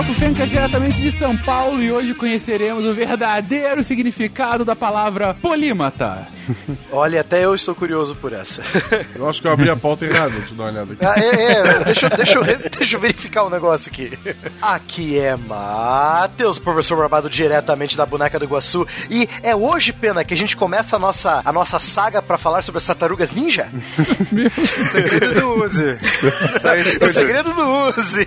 volta, o Fencas diretamente de São Paulo e hoje conheceremos o verdadeiro significado da palavra polímata. Olha, até eu estou curioso por essa. Eu acho que eu abri a pauta errada, deixa eu dar uma olhada aqui. Ah, é, é, deixa, eu- deixa, eu, deixa eu verificar um negócio aqui. Aqui é Matheus, professor Barbado, diretamente da Boneca do Iguaçu. E é hoje, Pena, que a gente começa a nossa, a nossa saga pra falar sobre as tartarugas ninja? Segredo do Uzi. Isso É o segredo do Uzi.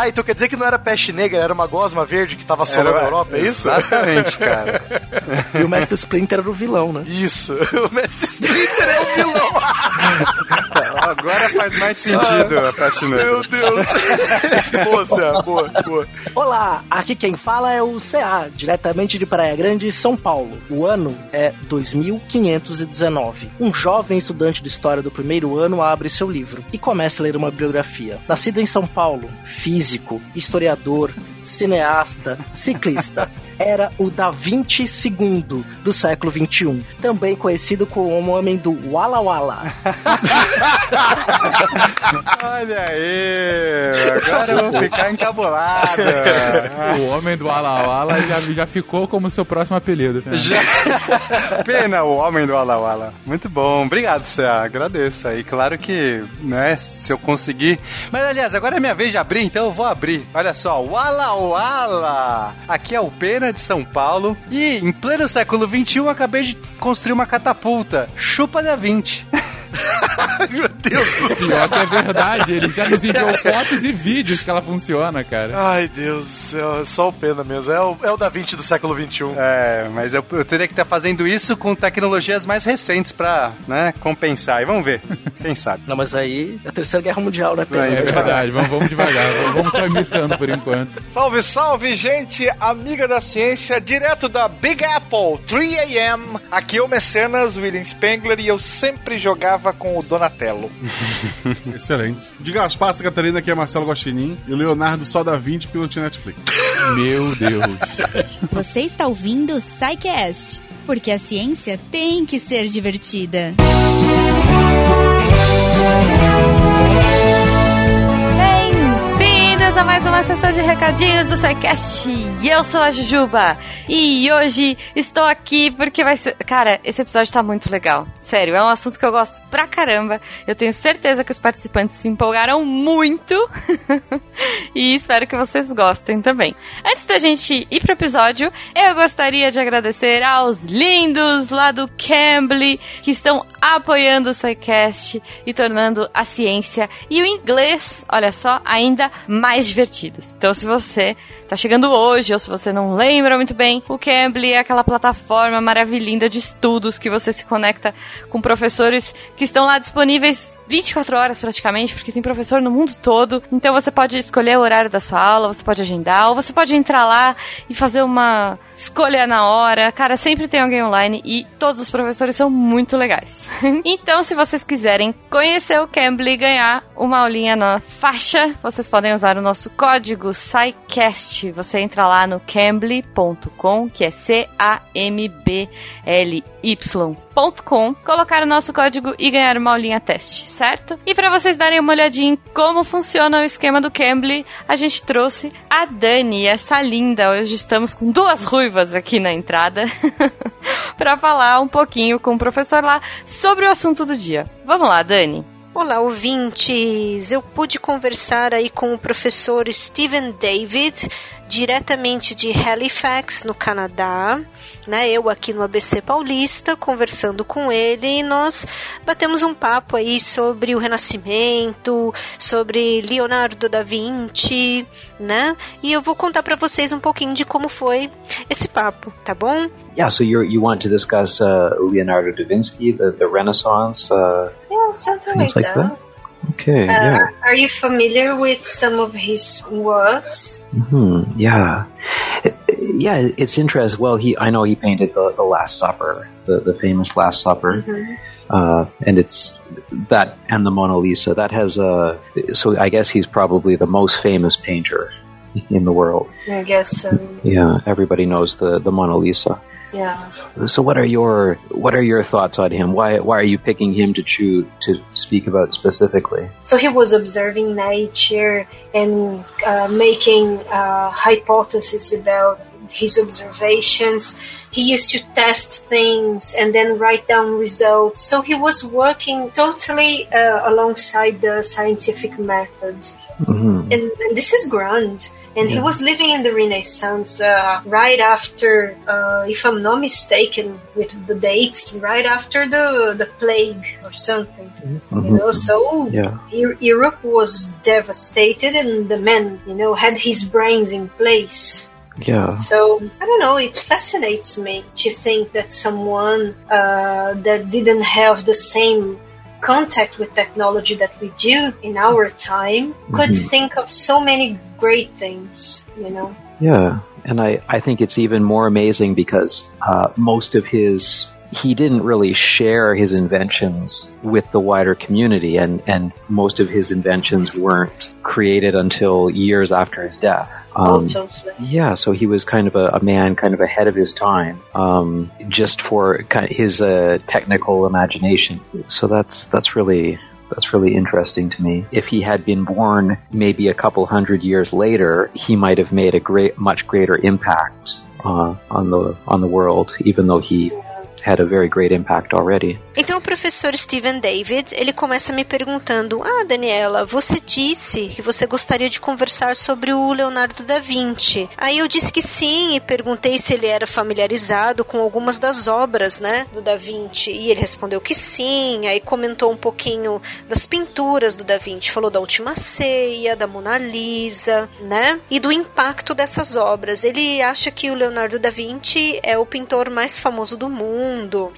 Ah, então quer dizer que não era peste negra, era uma gosma verde que tava assolando Era- a Europa, é isso? Exatamente, cara. E o Mestre Splinter era o vilão, né? Isso, o Mestre Splinter é o vilão. Agora faz mais sentido a peste negra. Meu Deus. boa, Cé, boa, boa. Olá, aqui quem fala é o CA, diretamente de Praia Grande, São Paulo. O ano é 2519. Um jovem estudante de história do primeiro ano abre seu livro e começa a ler uma biografia. Nascido em São Paulo, físico, historiador, cineasta, ciclista. Era o Da Vinci II do século XXI, também conhecido como o homem do Walla Walla. Olha aí, agora eu vou ficar encabulado. O homem do Ala Wala já, já ficou como seu próximo apelido. né? Já... Pena o homem do Walla Walla. Muito bom, obrigado, Céa. Agradeço aí. Claro que, né, se eu conseguir. Mas aliás, agora é minha vez de abrir, então eu vou abrir. Olha só, Walla Walla! Aqui é o Pena de São Paulo. E em pleno século XXI acabei de construir uma catapulta. Chupa da 20. Meu Deus. Pior que é verdade, ele já nos enviou fotos e vídeos que ela funciona, cara. Ai, Deus do céu, é só o pena mesmo. É o, é o Da Vinci do século XXI. É, mas eu, eu teria que estar fazendo isso com tecnologias mais recentes pra, né, compensar. E vamos ver. Quem sabe? Não, mas aí é a Terceira Guerra Mundial, né, Pedro? É É verdade, vamos, vamos devagar, vamos- vamos só imitando por enquanto. Salve, salve, gente, amiga da ciência, direto da Big Apple, 3am. Aqui é o Mecenas, William Spengler, e eu sempre jogava com o Donatello. Excelente. De Gaspar, Santa Catarina, aqui é Marcelo Guaxinim. E o Leonardo só da 20 pelo Netflix. Meu Deus. Você está ouvindo o SciCast, porque a ciência tem que ser divertida. Bem-vindos a mais uma sessão de recadinhos do SciCast. Eu sou a Jujuba. E hoje estou aqui porque vai ser. Cara, esse episódio tá muito legal. Sério, é um assunto que eu gosto pra caramba. Eu tenho certeza que os participantes se empolgaram muito. e espero que vocês gostem também. Antes da gente ir pro episódio, eu gostaria de agradecer aos lindos lá do Cambly que estão apoiando o SciCast e tornando a ciência e o inglês, olha só, ainda mais divertidos. Então, se você tá chegando hoje ou se você não lembra muito bem, o Cambly é aquela plataforma maravilhinda de estudos que você se conecta com professores que estão lá disponíveis 24 horas praticamente, porque tem professor no mundo todo. Então você pode escolher o horário da sua aula, você pode agendar, ou você pode entrar lá e fazer uma escolha na hora. Cara, sempre tem alguém online e todos os professores são muito legais. então, se vocês quiserem conhecer o Cambly e ganhar uma aulinha na faixa, vocês podem usar o nosso código SciCast. Você entra lá no cambly.com, que é Colocar o nosso código e ganhar uma aulinha teste, certo? E para vocês darem uma olhadinha em como funciona o esquema do Cambly, a gente trouxe a Dani, essa linda. Hoje estamos com duas ruivas aqui na entrada para falar um pouquinho com o professor lá sobre o assunto do dia. Vamos lá, Dani. Olá, ouvintes! Eu pude conversar aí com o professor Stephen David, diretamente de Halifax, no Canadá. Né? Eu aqui no ABC Paulista, conversando com ele, e nós batemos um papo aí sobre o Renascimento, sobre Leonardo da Vinci, né? E eu vou contar para vocês um pouquinho de como foi esse papo, tá bom? Yeah, so you you want to discuss uh, Leonardo da Vinci, the, the Renaissance, uh, Yeah, something like that? Okay, yeah. are you familiar with some of his works? Hmm, yeah. It- yeah, it's interesting. Well, he I know he painted the, the Last Supper, the, the famous Last Supper. Uh, and it's that and the Mona Lisa. That has a so I guess he's probably the most famous painter in the world. I guess so. Yeah, everybody knows the, the Mona Lisa. Yeah. So what are your what are your thoughts on him? Why why are you picking him to choose to speak about specifically? So he was observing nature and uh, making uh, hypotheses about his observations. He used to test things and then write down results. So he was working totally uh, alongside the scientific method. hmm And, and this is grand. And he was living in the Renaissance uh, right after, uh, if I'm not mistaken with the dates, right after the the plague or something. You know, so Yeah. Europe was devastated, and the man, you know, had his brains in place. Yeah. So I don't know. It fascinates me to think that someone uh, that didn't have the same contact with technology that we do in our time could Mhm. think of so many great things. You know. Yeah, and I, I think it's even more amazing because uh, most of his he didn't really share his inventions with the wider community, and and most of his inventions weren't created until years after his death. oh, Um, yeah, so he was kind of a, a man, kind of ahead of his time, um, just for kind of his uh, technical imagination. So that's that's really that's really interesting to me. If he had been born maybe a couple hundred years later, he might have made a great, much greater impact uh, on the on the world, even though he had a very great impact already. Então o professor Steven David, ele começa me perguntando: "Ah, Daniela, você disse que você gostaria de conversar sobre o Leonardo da Vinci". Aí eu disse que sim e perguntei se ele era familiarizado com algumas das obras, né, do Da Vinci, e ele respondeu que sim. Aí comentou um pouquinho das pinturas do Da Vinci, falou da Última Ceia, da Mona Lisa, né? E do impacto dessas obras. Ele acha que o Leonardo da Vinci é o pintor mais famoso do mundo.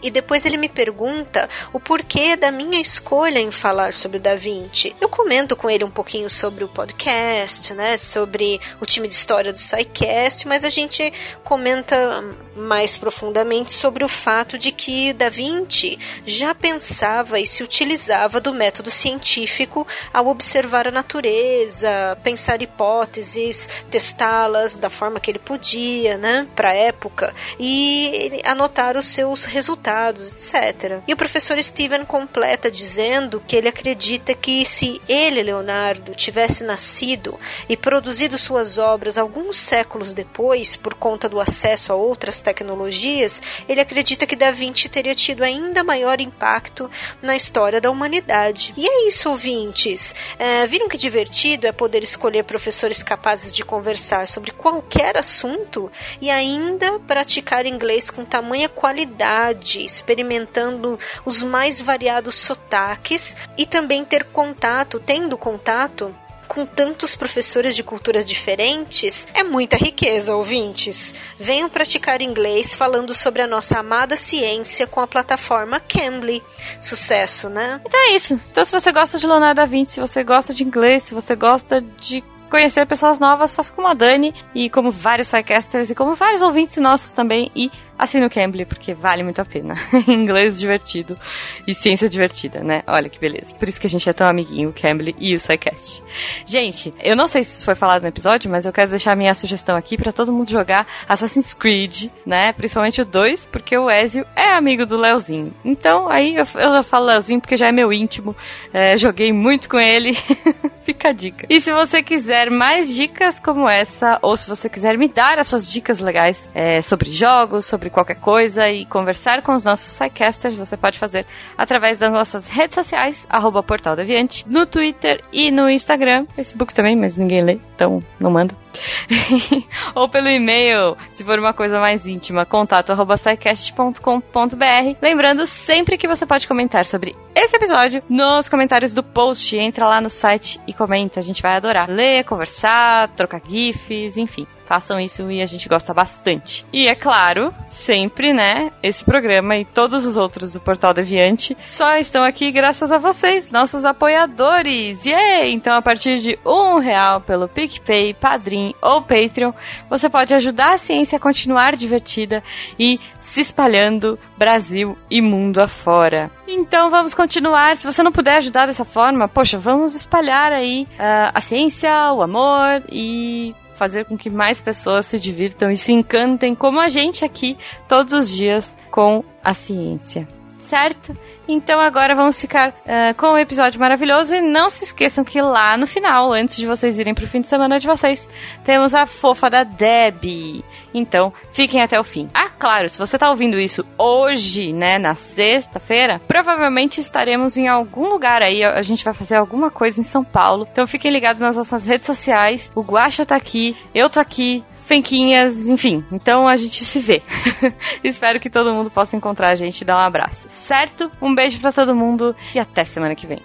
E depois ele me pergunta o porquê da minha escolha em falar sobre o Da Vinci. Eu comento com ele um pouquinho sobre o podcast, né? Sobre o time de história do SciCast, mas a gente comenta mais profundamente sobre o fato de que Da Vinci já pensava e se utilizava do método científico ao observar a natureza, pensar hipóteses, testá-las da forma que ele podia, né, para a época e anotar os seus resultados, etc. E o professor Steven completa dizendo que ele acredita que se ele, Leonardo, tivesse nascido e produzido suas obras alguns séculos depois, por conta do acesso a outras tecnologias, ele acredita que Da Vinci teria tido ainda maior impacto na história da humanidade. E é isso, ouvintes. É, viram que divertido é poder escolher professores capazes de conversar sobre qualquer assunto e ainda praticar inglês com tamanha qualidade, experimentando os mais variados sotaques e também ter contato, tendo contato com tantos professores de culturas diferentes, é muita riqueza, ouvintes. Venham praticar inglês falando sobre a nossa amada ciência com a plataforma Cambly. Sucesso, né? Então é isso. Então se você gosta de Leonardo da Vinci, se você gosta de inglês, se você gosta de conhecer pessoas novas, faça como a Dani e como vários sidecasters e como vários ouvintes nossos também e assine o Cambly, porque vale muito a pena. Inglês divertido e ciência divertida, né? Olha que beleza. Por isso que a gente é tão amiguinho, o Cambly e o SciCast. Gente, eu não sei se isso foi falado no episódio, mas eu quero deixar a minha sugestão aqui para todo mundo jogar Assassin's Creed, né? Principalmente o 2, porque o Ezio é amigo do Leozinho. Então, aí eu, eu já falo Leozinho porque já é meu íntimo. É, joguei muito com ele. Fica a dica. E se você quiser mais dicas como essa, ou se você quiser me dar as suas dicas legais é, sobre jogos, sobre qualquer coisa e conversar com os nossos sidecasters, você pode fazer através das nossas redes sociais, arroba Portal Deviante, no Twitter e no Instagram, Facebook também, mas ninguém lê, então não manda. ou pelo e-mail, se for uma coisa mais íntima, contato arroba scicast.com.br. Lembrando sempre que você pode comentar sobre esse episódio nos comentários do post. Entra lá no site e comenta, a gente vai adorar. Ler, conversar, trocar gifs, enfim. Façam isso e a gente gosta bastante. E é claro, sempre, né? Esse programa e todos os outros do Portal Deviante só estão aqui graças a vocês, nossos apoiadores. Yay! Então, a partir de um real pelo PicPay, Padrim ou Patreon, você pode ajudar a ciência a continuar divertida e se espalhando Brasil e mundo afora. Então vamos continuar. Se você não puder ajudar dessa forma, poxa, vamos espalhar aí uh, a ciência, o amor e fazer com que mais pessoas se divirtam e se encantem, como a gente aqui, todos os dias, com a ciência. Certo? Então agora vamos ficar uh, com o um episódio maravilhoso e não se esqueçam que lá no final, antes de vocês irem pro fim de semana de vocês, temos a fofa da Debbie. Então, fiquem até o fim. Ah, claro, se você tá ouvindo isso hoje, né, na sexta-feira, provavelmente estaremos em algum lugar aí, a gente vai fazer alguma coisa em São Paulo. Então fiquem ligados nas nossas redes sociais. O Guaxa tá aqui, eu tô aqui, Fenquinhas, enfim. Então a gente se vê. Espero que todo mundo possa encontrar a gente e dar um abraço, certo? Um beijo para todo mundo e até semana que vem.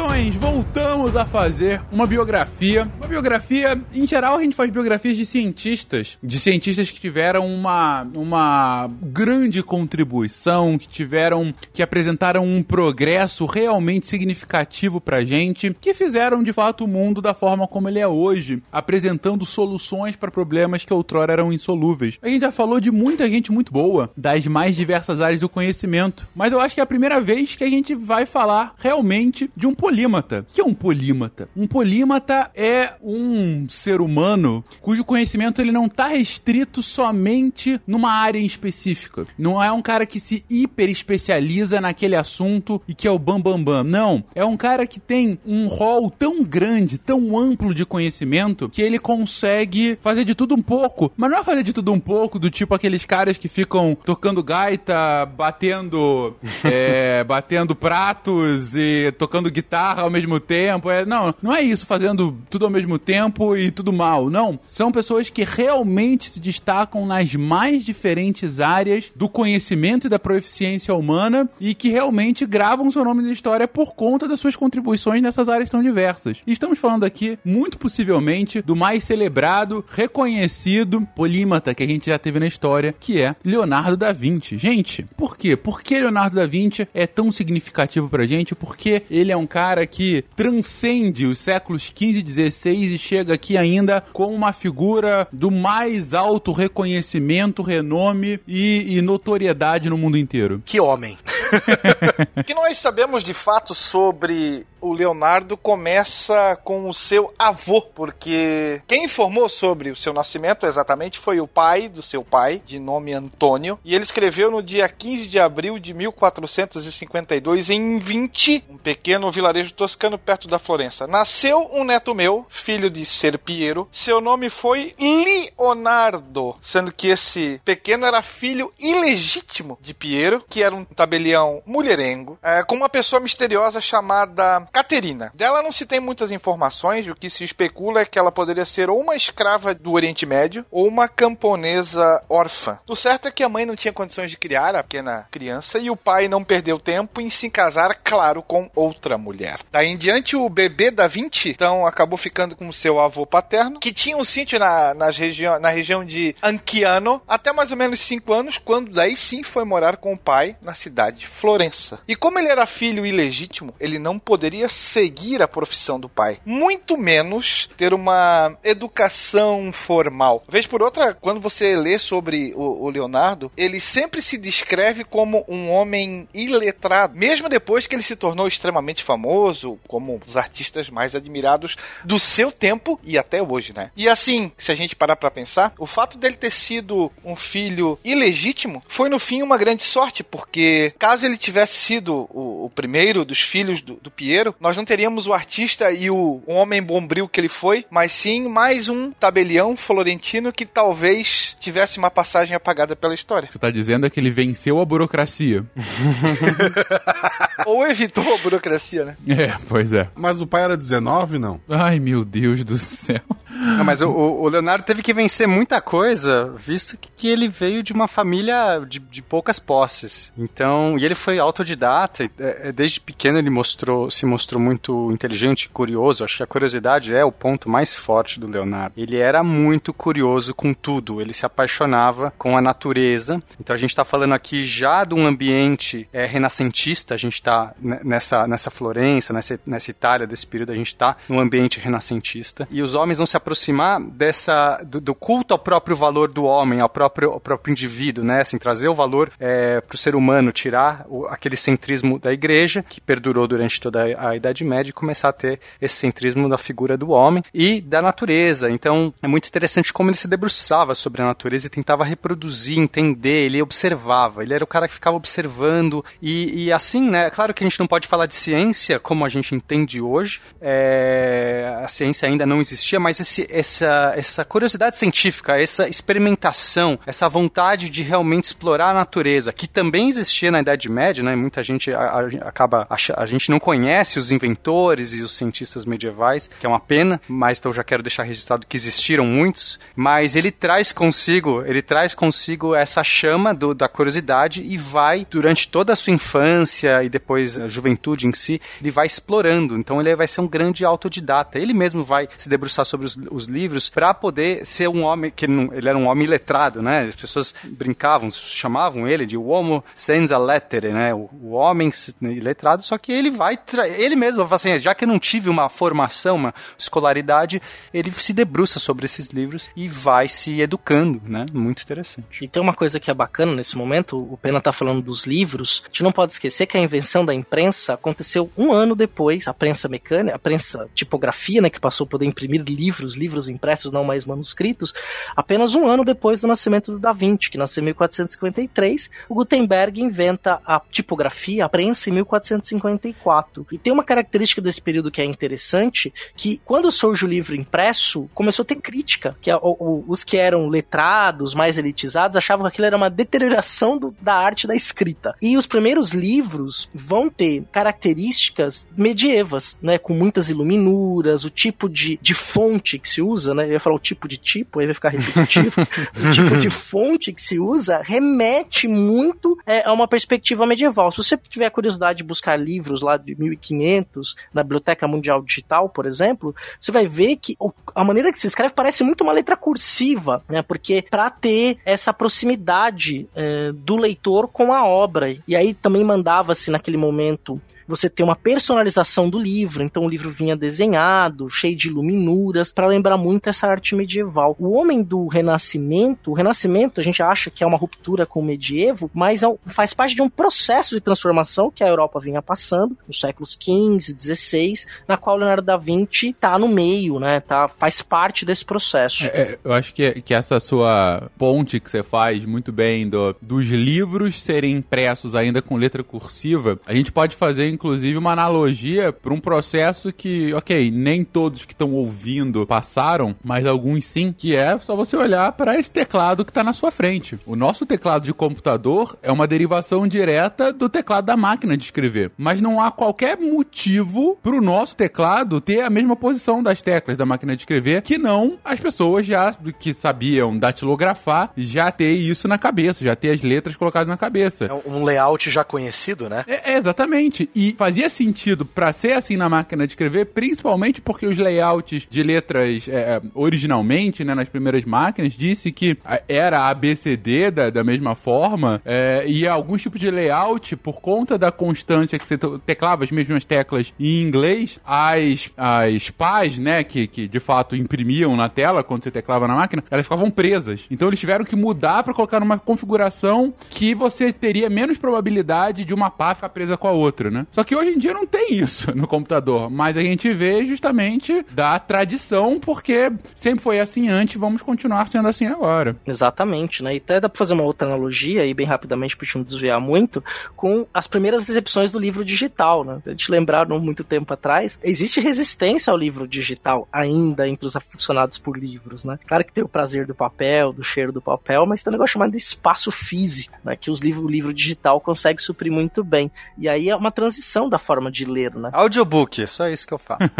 Queridões, voltamos a fazer uma biografia. Uma biografia, em geral, a gente faz biografias de cientistas, de cientistas que tiveram uma, uma grande contribuição, que tiveram, que apresentaram um progresso realmente significativo pra gente, que fizeram de fato o mundo da forma como ele é hoje, apresentando soluções para problemas que outrora eram insolúveis. A gente já falou de muita gente muito boa, das mais diversas áreas do conhecimento, mas eu acho que é a primeira vez que a gente vai falar realmente de um polímata. O que é um polímata? Um polímata é um ser humano cujo conhecimento ele não está restrito somente numa área em específica. Não é um cara que se hiper especializa naquele assunto e que é o bam bam bam. Não, é um cara que tem um rol tão grande, tão amplo de conhecimento que ele consegue fazer de tudo um pouco. Mas não é fazer de tudo um pouco do tipo aqueles caras que ficam tocando gaita, batendo, é, batendo pratos e tocando guitarra guitarra ao mesmo tempo. É, não, não é isso, fazendo tudo ao mesmo tempo e tudo mal. Não. São pessoas que realmente se destacam nas mais diferentes áreas do conhecimento e da proficiência humana e que realmente gravam seu nome na história por conta das suas contribuições nessas áreas tão diversas. E estamos falando aqui, muito possivelmente, do mais celebrado, reconhecido polímata que a gente já teve na história, que é Leonardo da Vinci. Gente, por quê? Por que Leonardo da Vinci é tão significativo pra gente? Porque ele é um cara que transcende os séculos 15 e 16 e chega aqui ainda como uma figura do mais alto reconhecimento, renome e, e notoriedade no mundo inteiro. Que homem! o que nós sabemos de fato sobre o Leonardo começa com o seu avô, porque quem informou sobre o seu nascimento exatamente foi o pai do seu pai, de nome Antônio, e ele escreveu no dia 15 de abril de 1452 em 20, um pequeno vilarejo toscano perto da Florença. Nasceu um neto meu, filho de Ser Piero. Seu nome foi Leonardo, sendo que esse pequeno era filho ilegítimo de Piero, que era um tabelião mulherengo, é, com uma pessoa misteriosa chamada Caterina. Dela não se tem muitas informações, o que se especula é que ela poderia ser ou uma escrava do Oriente Médio ou uma camponesa órfã. O certo é que a mãe não tinha condições de criar a pequena criança e o pai não perdeu tempo em se casar, claro, com outra mulher. Daí em diante, o bebê da Vinci, então, acabou ficando com seu avô paterno, que tinha um sítio na, nas região, na região de Anchiano, até mais ou menos 5 anos, quando daí sim foi morar com o pai na cidade de Florença. E como ele era filho ilegítimo, ele não poderia seguir a profissão do pai, muito menos ter uma educação formal. Vez por outra, quando você lê sobre o, o Leonardo, ele sempre se descreve como um homem iletrado, mesmo depois que ele se tornou extremamente famoso, como um dos artistas mais admirados do seu tempo e até hoje, né? E assim, se a gente parar para pensar, o fato dele ter sido um filho ilegítimo foi no fim uma grande sorte, porque caso ele tivesse sido o, o primeiro dos filhos do, do Piero, nós não teríamos o artista e o, o homem bombril que ele foi, mas sim mais um tabelião florentino que talvez tivesse uma passagem apagada pela história. Você tá dizendo é que ele venceu a burocracia. Ou evitou a burocracia, né? É, pois é. Mas o pai era 19, não? Ai, meu Deus do céu. Não, mas o, o, Leonardo teve que vencer muita coisa, visto que ele veio de uma família de, de poucas posses. Então, e ele foi autodidata, é, é, desde pequeno ele mostrou, se mostrou muito inteligente e curioso. Acho que a curiosidade é o ponto mais forte do Leonardo. Ele era muito curioso com tudo, ele se apaixonava com a natureza. Então a gente está falando aqui já de um ambiente é, renascentista, a gente está nessa, nessa Florença, nessa, nessa Itália desse período, a gente está num ambiente renascentista. E os homens não se aproximar dessa do, do, culto ao próprio valor do homem, ao próprio, ao próprio indivíduo, né? Assim, trazer o valor é, para o ser humano, tirar o, aquele centrismo da igreja que perdurou durante toda a Idade Média e começar a ter esse centrismo da figura do homem e da natureza. Então, é muito interessante como ele se debruçava sobre a natureza e tentava reproduzir, entender, ele observava. Ele era o cara que ficava observando e, e assim, né? Claro que a gente não pode falar de ciência como a gente entende hoje. É, a ciência ainda não existia, mas esse, essa, essa curiosidade científica, essa experimentação, essa vontade de realmente explorar a natureza, que também existia na Idade Média, né? Muita gente a, a, acaba a, a gente não conhece os inventores e os cientistas medievais, que é uma pena, mas então já quero deixar registrado que existiram muitos, mas ele traz consigo, ele traz consigo essa chama do, da curiosidade e vai durante toda a sua infância e depois a juventude em si, ele vai explorando. Então ele vai ser um grande autodidata. Ele mesmo vai se debruçar sobre os, os livros para poder ser um homem que não, ele era um homem letrado, né? As pessoas brincavam, chamavam ele de homo senza lettere, né? O, o homem letrado, só que ele vai ele mesmo vai assim, já que eu não tive uma formação, uma escolaridade, ele se debruça sobre esses livros e vai se educando, né? Muito interessante. E tem uma coisa que é bacana nesse momento, o Pena tá falando dos livros, a gente não pode esquecer que a invenção da imprensa aconteceu um ano depois, a prensa mecânica, a prensa tipografia, né, que passou a poder imprimir livros, livros impressos, não mais manuscritos, apenas um ano depois do nascimento do Da Vinci, que nasceu em 1453, o Gutenberg inventa a tipografia, a prensa em 1454. E tem uma característica desse período que é interessante, que quando surge o livro impresso, começou a ter crítica, que é os que eram letrados, mais elitizados, achavam que aquilo era uma deterioração do, da arte da escrita. E os primeiros livros vão ter características medievas, né, com muitas iluminuras, o tipo de, de fonte que se usa, né, eu ia falar o tipo de tipo, aí vai ficar repetitivo, o tipo de fonte que se usa remete muito é, a uma perspectiva medieval. Se você tiver curiosidade de buscar livros lá de 1500, na Biblioteca Mundial Digital, por exemplo, você vai ver que a maneira que se escreve parece muito uma letra cursiva, né? Porque para ter essa proximidade é, do leitor com a obra. E aí também mandava-se naquele momento você ter uma personalização do livro. Então o livro vinha desenhado, cheio de iluminuras, para lembrar muito essa arte medieval. O homem do Renascimento, o Renascimento a gente acha que é uma ruptura com o medievo, mas é faz parte de um processo de transformação que a Europa vinha passando nos séculos XV, XVI, na qual Leonardo da Vinci está no meio, né? Tá, faz parte desse processo. É, é, eu acho que, que essa sua ponte que você faz muito bem do, dos livros serem impressos ainda com letra cursiva, a gente pode fazer inclusive, uma analogia para um processo que, ok, nem todos que estão ouvindo passaram, mas alguns sim, que é só você olhar para esse teclado que está na sua frente. O nosso teclado de computador é uma derivação direta do teclado da máquina de escrever, mas não há qualquer motivo para o nosso teclado ter a mesma posição das teclas da máquina de escrever que não as pessoas já que sabiam datilografar já ter isso na cabeça, já ter as letras colocadas na cabeça. É um layout já conhecido, né? É, é exatamente. E fazia sentido para ser assim na máquina de escrever, principalmente porque os layouts de letras é, é originalmente, né, nas primeiras máquinas, disse que era ABCD da, da mesma forma, é, e alguns tipos de layout, por conta da constância que você teclava as mesmas teclas em inglês, as, as pás, né, que, que de fato imprimiam na tela quando você teclava na máquina, elas ficavam presas. Então eles tiveram que mudar para colocar numa configuração que você teria menos probabilidade de uma pá ficar presa com a outra, né? Só só que hoje em dia não tem isso no computador, mas a gente vê justamente da tradição, porque sempre foi assim antes, vamos continuar sendo assim agora. Exatamente, né? E até dá pra fazer uma outra analogia, aí bem rapidamente pra gente não desviar muito, com as primeiras recepções do livro digital, né? A gente lembrar não muito tempo atrás, existe resistência ao livro digital ainda entre os aficionados por livros, né? Claro que tem o prazer do papel, do cheiro do papel, mas tem um negócio chamado espaço físico, né? Que os livros, o livro digital consegue suprir muito bem. E aí é uma transição da forma de ler, né? Audiobook, só isso que eu falo.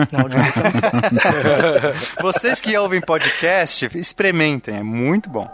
Vocês que ouvem podcast, experimentem, é muito bom.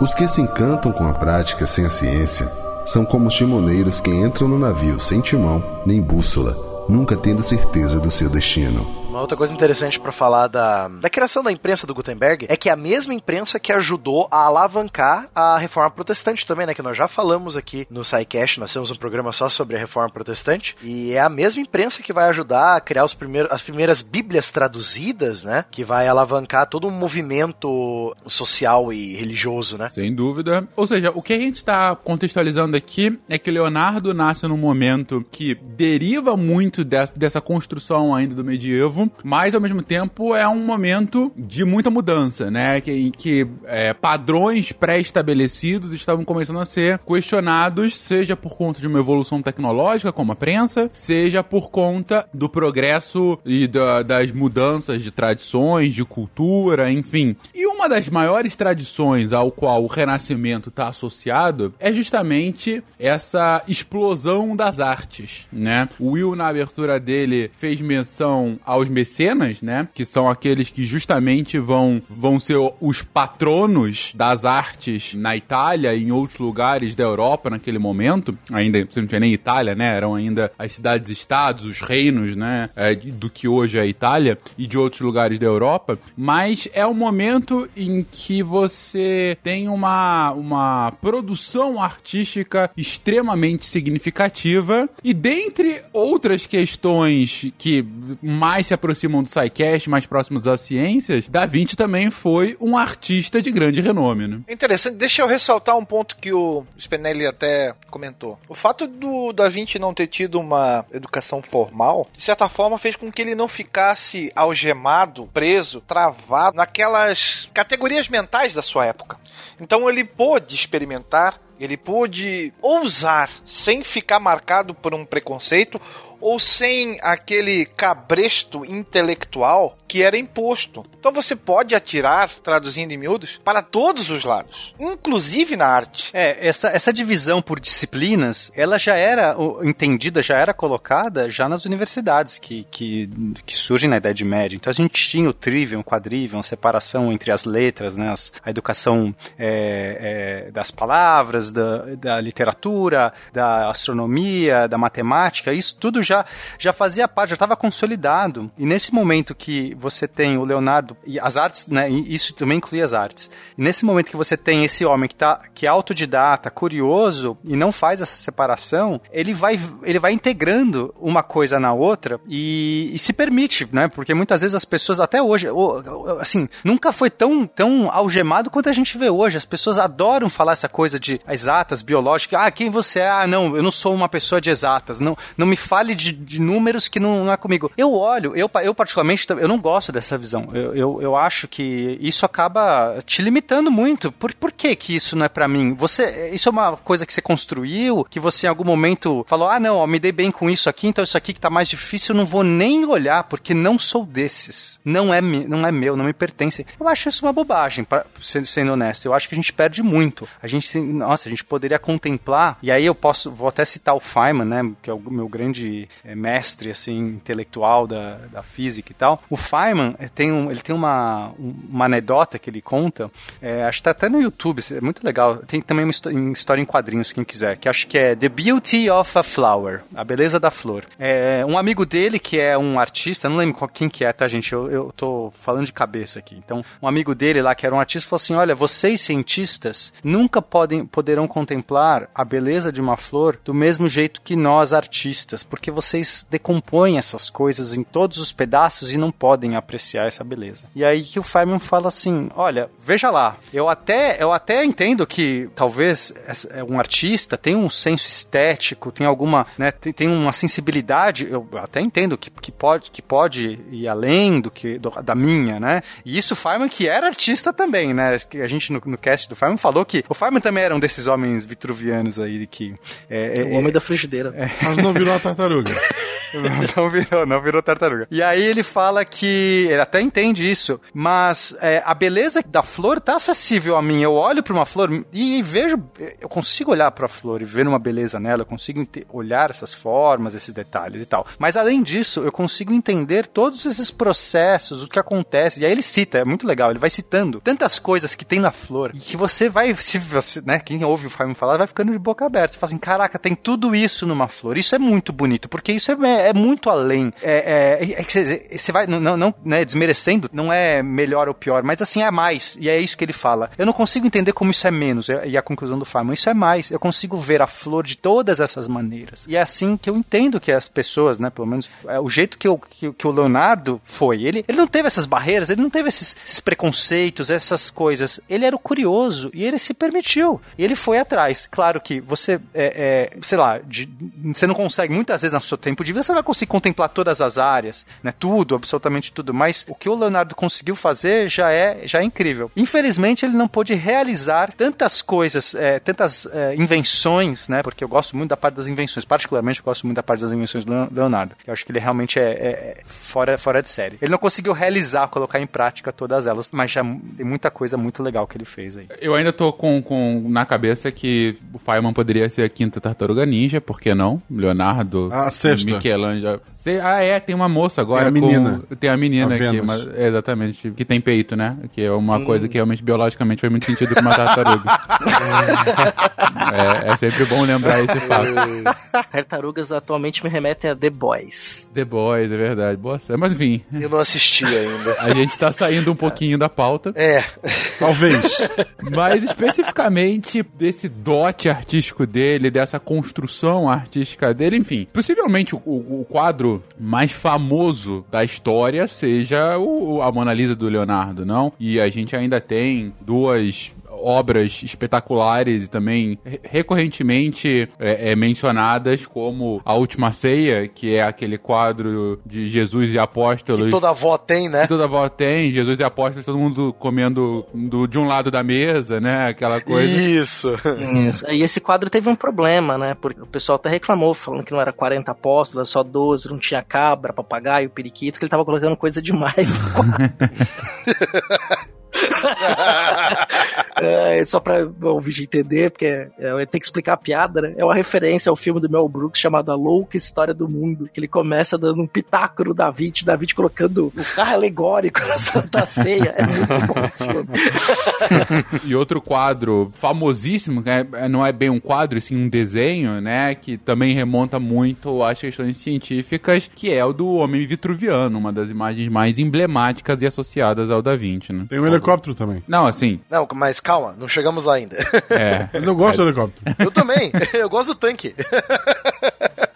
Os que se encantam com a prática sem a ciência são como os timoneiros que entram no navio sem timão nem bússola, nunca tendo certeza do seu destino. Outra coisa interessante pra falar da, da criação da imprensa do Gutenberg é que é a mesma imprensa que ajudou a alavancar a reforma protestante também, né? Que nós já falamos aqui no SciCast, nós temos um programa só sobre a reforma protestante, e é a mesma imprensa que vai ajudar a criar os primeiros, as primeiras bíblias traduzidas, né? Que vai alavancar todo um movimento social e religioso, né? Sem dúvida. Ou seja, o que a gente está contextualizando aqui é que Leonardo nasce num momento que deriva muito dessa, dessa construção ainda do medievo, mas ao mesmo tempo é um momento de muita mudança, né? Que, em que é, padrões pré-estabelecidos estavam começando a ser questionados, seja por conta de uma evolução tecnológica, como a prensa, seja por conta do progresso e da- das mudanças de tradições, de cultura, enfim. E uma das maiores tradições ao qual o Renascimento está associado é justamente essa explosão das artes, né? O Will, na abertura dele, fez menção aos mecenas, né? Que são aqueles que justamente vão, vão ser os patronos das artes na Itália e em outros lugares da Europa naquele momento. Ainda, você não tinha nem Itália, né? Eram ainda as cidades-estados, os reinos, né? é, do que hoje é a Itália e de outros lugares da Europa. Mas é um momento em que você tem uma, uma produção artística extremamente significativa e dentre outras questões que mais se aproximam do SciCast, mais próximos às ciências, Da Vinci também foi um artista de grande renome, né? Interessante, deixa eu ressaltar um ponto que o Spinelli até comentou. O fato do Da Vinci não ter tido uma educação formal, de certa forma, fez com que ele não ficasse algemado, preso, travado naquelas categorias mentais da sua época. Então ele pôde experimentar, ele pôde ousar sem ficar marcado por um preconceito ou sem aquele cabresto intelectual que era imposto. Então você pode atirar, traduzindo em miúdos, para todos os lados, inclusive na arte. É, essa, essa divisão por disciplinas, ela já era entendida, já era colocada já nas universidades que, que, que surgem na Idade Média. Então a gente tinha o trivium, o quadrivium, separação entre as letras, né, as, a educação é, é, das palavras, da, da literatura, da astronomia, da matemática, isso tudo já, já fazia parte, já estava consolidado. E nesse momento que você tem o Leonardo, e as artes, né, isso também inclui as artes, e nesse momento que você tem esse homem que, tá, que é autodidata, curioso, e não faz essa separação, ele vai, ele vai integrando uma coisa na outra e, e se permite, né? Porque muitas vezes as pessoas, até hoje, assim, nunca foi tão, tão algemado quanto a gente vê hoje. As pessoas adoram falar essa coisa de exatas, biológicas. Ah, quem você é? Ah, não, eu não sou uma pessoa de exatas. Não, não me fale de, de números que não, não é comigo. Eu olho, eu, eu particularmente, eu não gosto dessa visão. Eu, eu, eu acho que isso acaba te limitando muito. Por, por que que isso não é pra mim? Você, isso é uma coisa que você construiu, que você em algum momento falou, ah, não, ó, me dei bem com isso aqui, então isso aqui que tá mais difícil eu não vou nem olhar, porque não sou desses. Não é, não é meu, não me pertence. Eu acho isso uma bobagem, pra, sendo, sendo honesto. Eu acho que a gente perde muito. A gente, nossa, a gente poderia contemplar, e aí eu posso, vou até citar o Feynman, né, que é o meu grande eh, mestre, assim, intelectual da, da física e tal. O Feynman eh, tem um, ele tem uma, um- uma anedota que ele conta, eh, acho que tá até no YouTube, é muito legal. Tem também uma história em quadrinhos, quem quiser, que acho que é The Beauty of a Flower, a beleza da flor. É, um amigo dele, que é um artista, não lembro quem que é, tá, gente? Eu, eu tô falando de cabeça aqui. Então, um amigo dele lá, que era um artista, falou assim: olha, vocês cientistas nunca podem, poderão contemplar a beleza de uma flor do mesmo jeito que nós artistas, porque vocês decompõem essas coisas em todos os pedaços e não podem apreciar essa beleza. E aí que o Feynman fala assim: olha, veja lá, eu até, eu até entendo que talvez é, um artista tem um senso estético, tem alguma, né, tem, tem uma sensibilidade, eu até entendo que, que, pode, que pode ir além do que do- da minha, né? E isso o Feynman que era artista também, né? Que A gente no, no cast do Feynman falou que o Feynman também era um desses homens vitruvianos aí que é, O homem da frigideira. Mas não virou uma tartaruga. Augen. não virou, não virou tartaruga. E aí ele fala que ele até entende isso, mas é, a beleza da flor tá acessível a mim. Eu olho para uma flor e vejo, eu consigo olhar para a flor e ver uma beleza nela, eu consigo olhar essas formas, esses detalhes e tal. Mas além disso, eu consigo entender todos esses processos, o que acontece. E aí ele cita, é muito legal, ele vai citando tantas coisas que tem na flor e que você vai, se você, né, quem ouve o Feynman falar, vai ficando de boca aberta. Você fala assim, caraca, tem tudo isso numa flor. Isso é muito bonito, porque isso é, é, muito além. É, é, é que você, vai, não, não né, desmerecendo, não é melhor ou pior, mas assim é mais. E é isso que ele fala. Eu não consigo entender como isso é menos. E a conclusão do Feynman, isso é mais. Eu consigo ver a flor de todas essas maneiras. E é assim que eu entendo que as pessoas, né, pelo menos é, o jeito que, eu, que, que, o Leonardo foi, ele, ele não teve essas barreiras, ele não teve esses, esses preconceitos, essas coisas. Ele era o curioso e ele se permitiu. E ele foi atrás. Claro que você, é, é, sei lá, de, você não consegue, muitas vezes no seu tempo de vida, você vai conseguir contemplar todas as áreas, né, tudo, absolutamente tudo. Mas o que o Leonardo conseguiu fazer já é, já é incrível. Infelizmente, ele não pôde realizar tantas coisas, é, tantas é, invenções, né, porque eu gosto muito da parte das invenções, particularmente eu gosto muito da parte das invenções do Leonardo. Eu acho que ele realmente é, é fora, fora de série. Ele não conseguiu realizar, colocar em prática todas elas, mas já tem muita coisa muito legal que ele fez aí. Eu ainda tô com, com na cabeça que o Feynman poderia ser a quinta tartaruga ninja, por que não? Leonardo, a sexta. Uberlândia. Ah, é, tem uma moça agora. Tem a menina. Com, tem a menina A aqui, Vênus. mas, exatamente, que tem peito, né? Que é uma Hum. coisa que realmente biologicamente faz muito sentido com uma tartaruga. é, é sempre bom lembrar esse fato. Tartarugas atualmente me remetem a The Boys. The Boys, é verdade. Boa série. Mas enfim, Eu não assisti ainda. a gente tá saindo um pouquinho da pauta. É, Talvez. Mas especificamente desse dote artístico dele, dessa construção artística dele, enfim. Possivelmente o, o- o quadro mais famoso da história seja o, a Mona Lisa do Leonardo, não? E a gente ainda tem duas obras espetaculares e também re- recorrentemente é, é, mencionadas como A Última Ceia, que é aquele quadro de Jesus e apóstolos que toda avó tem, né? que toda avó tem, Jesus e apóstolos, todo mundo comendo do, de um lado da mesa, né? Aquela coisa. Isso. Isso. E esse quadro teve um problema, né? Porque o pessoal até reclamou, falando que não era 40 apóstolos, só 12, não tinha cabra, papagaio, periquito, que ele tava colocando coisa demais no quadro. É, só pra o ouvinte entender, porque é, eu tenho que explicar a piada, né? É uma referência ao filme do Mel Brooks chamado A Louca História do Mundo, que ele começa dando um pitaco no David, David colocando o carro alegórico na Santa Ceia. É muito bom esse filme. E outro quadro famosíssimo, que é- não é bem um quadro, e sim um desenho, né? Que também remonta muito às questões científicas, que é o do Homem Vitruviano, uma das imagens mais emblemáticas e associadas ao Da Vinci, né? Tem um helicóptero também. Não, assim, Não, mas calma, não chegamos lá ainda. é. Mas eu gosto do helicóptero. Eu também, eu gosto do tanque.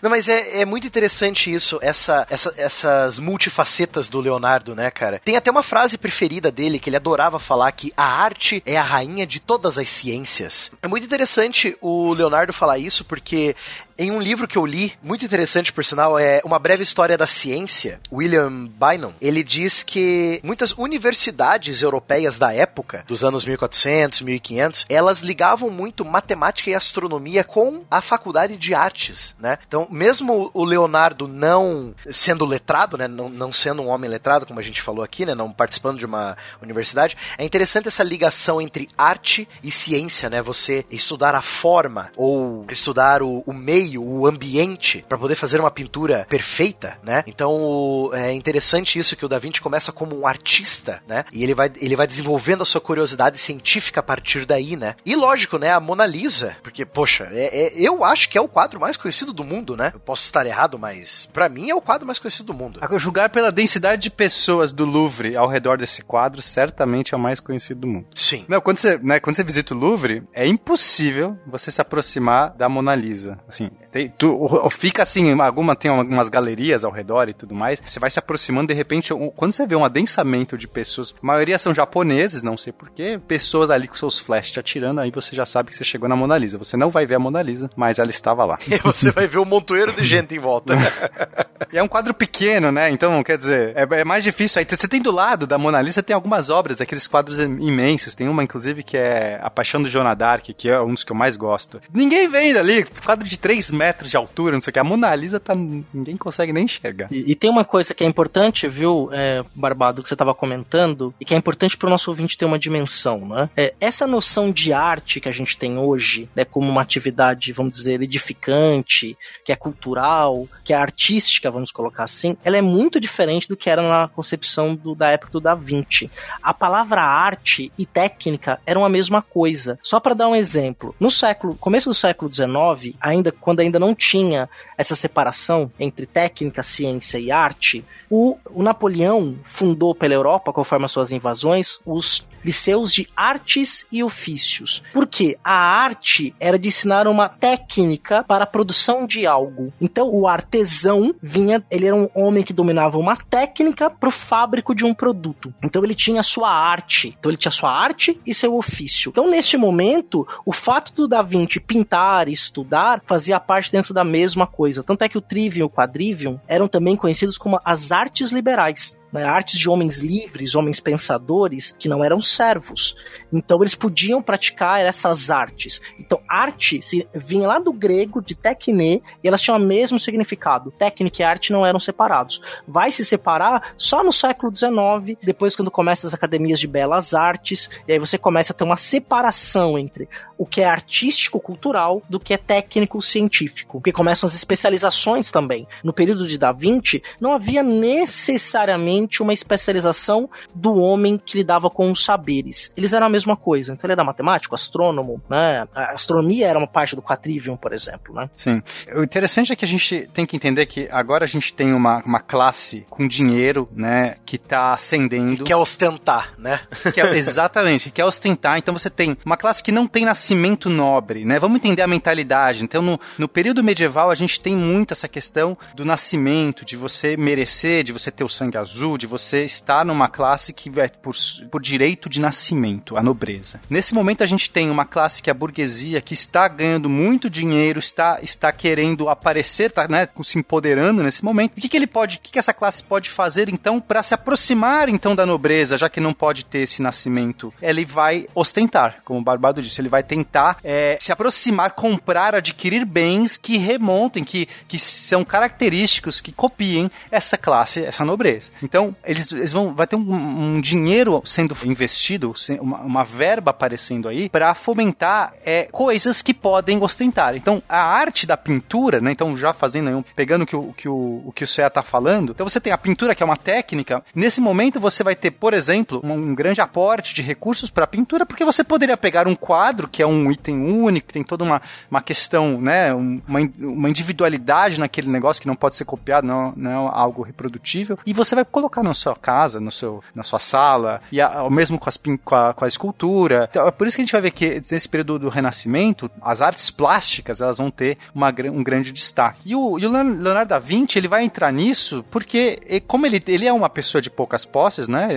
Não, mas é, é muito interessante isso, essa, essa- essas multifacetas do Leonardo, né, cara? Tem até uma frase preferida dele que ele adorava falar que a arte é a rainha de todas as ciências. É muito interessante o Leonardo falar isso porque em um livro que eu li, muito interessante por sinal, é Uma Breve História da Ciência, William Bynum, ele diz que muitas universidades europeias da época, dos anos 1400, 1500, elas ligavam muito matemática e astronomia com a faculdade de artes, né? Então, mesmo o Leonardo não sendo letrado, né, não, não sendo um homem letrado, como a gente falou aqui, né, não participando de uma universidade, é interessante essa ligação entre arte e ciência, né? Você estudar a forma ou estudar o, o meio, o ambiente, para poder fazer uma pintura perfeita, né? Então é interessante isso que o Da Vinci começa como um artista, né? E ele vai, ele vai desenvolvendo a sua curiosidade científica a partir daí, né? E lógico, né? A Mona Lisa, porque poxa, é, é- eu acho que é o quadro mais conhecido do mundo, né? Eu posso estar errado, mas pra mim é o quadro mais conhecido do mundo. A julgar pela densidade de pessoas do Louvre ao redor desse quadro, certamente é o mais conhecido do mundo. Sim. Não, quando você, né, quando você visita o Louvre, é impossível você se aproximar da Mona Lisa. Assim, tem, tu, fica assim, alguma tem algumas galerias ao redor e tudo mais. Você vai se aproximando, de repente, quando você vê um adensamento de pessoas, a maioria são japoneses, não sei porquê, pessoas ali com seus flashes te atirando, aí você já sabe que você chegou na Mona Lisa. Você não vai ver a Mona Lisa, mas ela estava lá. E você vai ver um montoeiro de gente em volta. E é um quadro pequeno, né? Então, quer dizer, é, é mais difícil. Aí você tem do lado da Mona Lisa, tem algumas obras, aqueles quadros imensos. Tem uma, inclusive, que é A Paixão do Joana Dark, que é um dos que eu mais gosto. Ninguém vem dali, quadro de 3 metros de altura, não sei o que. A Mona Lisa tá. Ninguém consegue nem enxergar. E, e tem uma coisa que é importante, viu, é, Barbado, que você estava comentando, e que é importante para o nosso ouvinte ter uma dimensão, né? É, essa noção de arte que a gente tem hoje, né, como uma atividade, vamos dizer, edificante, que é cultural, que é artística, vamos colocar assim, ela é muito diferente do que era na concepção do, da época do Da Vinci. A palavra arte e técnica eram a mesma coisa. Só para dar um exemplo, no século, começo do século XIX, ainda quando ainda não tinha essa separação entre técnica, ciência e arte, o, o Napoleão fundou pela Europa, conforme as suas invasões, os liceus de artes e ofícios. Porque a arte era de ensinar uma técnica para a produção de algo. Então o artesão vinha, ele era um homem que dominava uma técnica para o fábrico de um produto. Então ele tinha sua arte. Então ele tinha sua arte e seu ofício. Então neste momento, o fato do Da Vinci pintar e estudar fazia parte dentro da mesma coisa. Tanto é que o Trivium e o Quadrivium eram também conhecidos como as artes liberais né, artes de homens livres, homens pensadores, que não eram servos. Então eles podiam praticar essas artes. Então arte se, vinha lá do grego, de tekne, e elas tinham o mesmo significado. Técnica e arte não eram separados. Vai se separar só no século XIX, depois quando começam as academias de belas artes, e aí você começa a ter uma separação entre o que é artístico, cultural, do que é técnico, científico. Porque começam as especializações também. No período de Da Vinci, não havia necessariamente uma especialização do homem que lidava com os saberes. Eles eram a mesma coisa. Então ele era matemático, astrônomo, né? A astronomia era uma parte do quatrivium, por exemplo, né? Sim. O interessante é que a gente tem que entender que agora a gente tem uma, uma classe com dinheiro, né, que está ascendendo. Que quer ostentar, né? Que é, exatamente, que quer ostentar. Então você tem uma classe que não tem nascimento nobre, né? Vamos entender a mentalidade. Então no, no período medieval a gente tem muito essa questão do nascimento, de você merecer, de você ter o sangue azul, você estar numa classe que vai por, por direito de nascimento, a nobreza. Nesse momento a gente tem uma classe que é a burguesia, que está ganhando muito dinheiro, está, está querendo aparecer, está né, se empoderando nesse momento. O que, que ele pode, o que, que essa classe pode fazer então para se aproximar então da nobreza, já que não pode ter esse nascimento? Ele vai ostentar, como o Barbado disse, ele vai tentar é, se aproximar, comprar, adquirir bens que remontem, que, que são característicos, que copiem essa classe, essa nobreza. Então, eles, eles vão, vai ter um, um dinheiro sendo investido, uma, uma verba aparecendo aí, para fomentar é, coisas que podem ostentar. Então, a arte da pintura, né? Então, já fazendo, pegando que o, que o, o que o Cea tá falando, então você tem a pintura, que é uma técnica. Nesse momento, você vai ter, por exemplo, um, um grande aporte de recursos para pintura, porque você poderia pegar um quadro, que é um item único, tem toda uma, uma questão, né? Uma, uma individualidade naquele negócio que não pode ser copiado, não, não é algo reprodutível, e você vai colocar na sua casa, no seu, na sua sala, e ao mesmo com, as, com, a, com a escultura. Então, é por isso que a gente vai ver que nesse período do Renascimento, as artes plásticas elas vão ter uma, um grande destaque. E o, e o Leonardo da Vinci ele vai entrar nisso porque, como ele, ele é uma pessoa de poucas posses, né?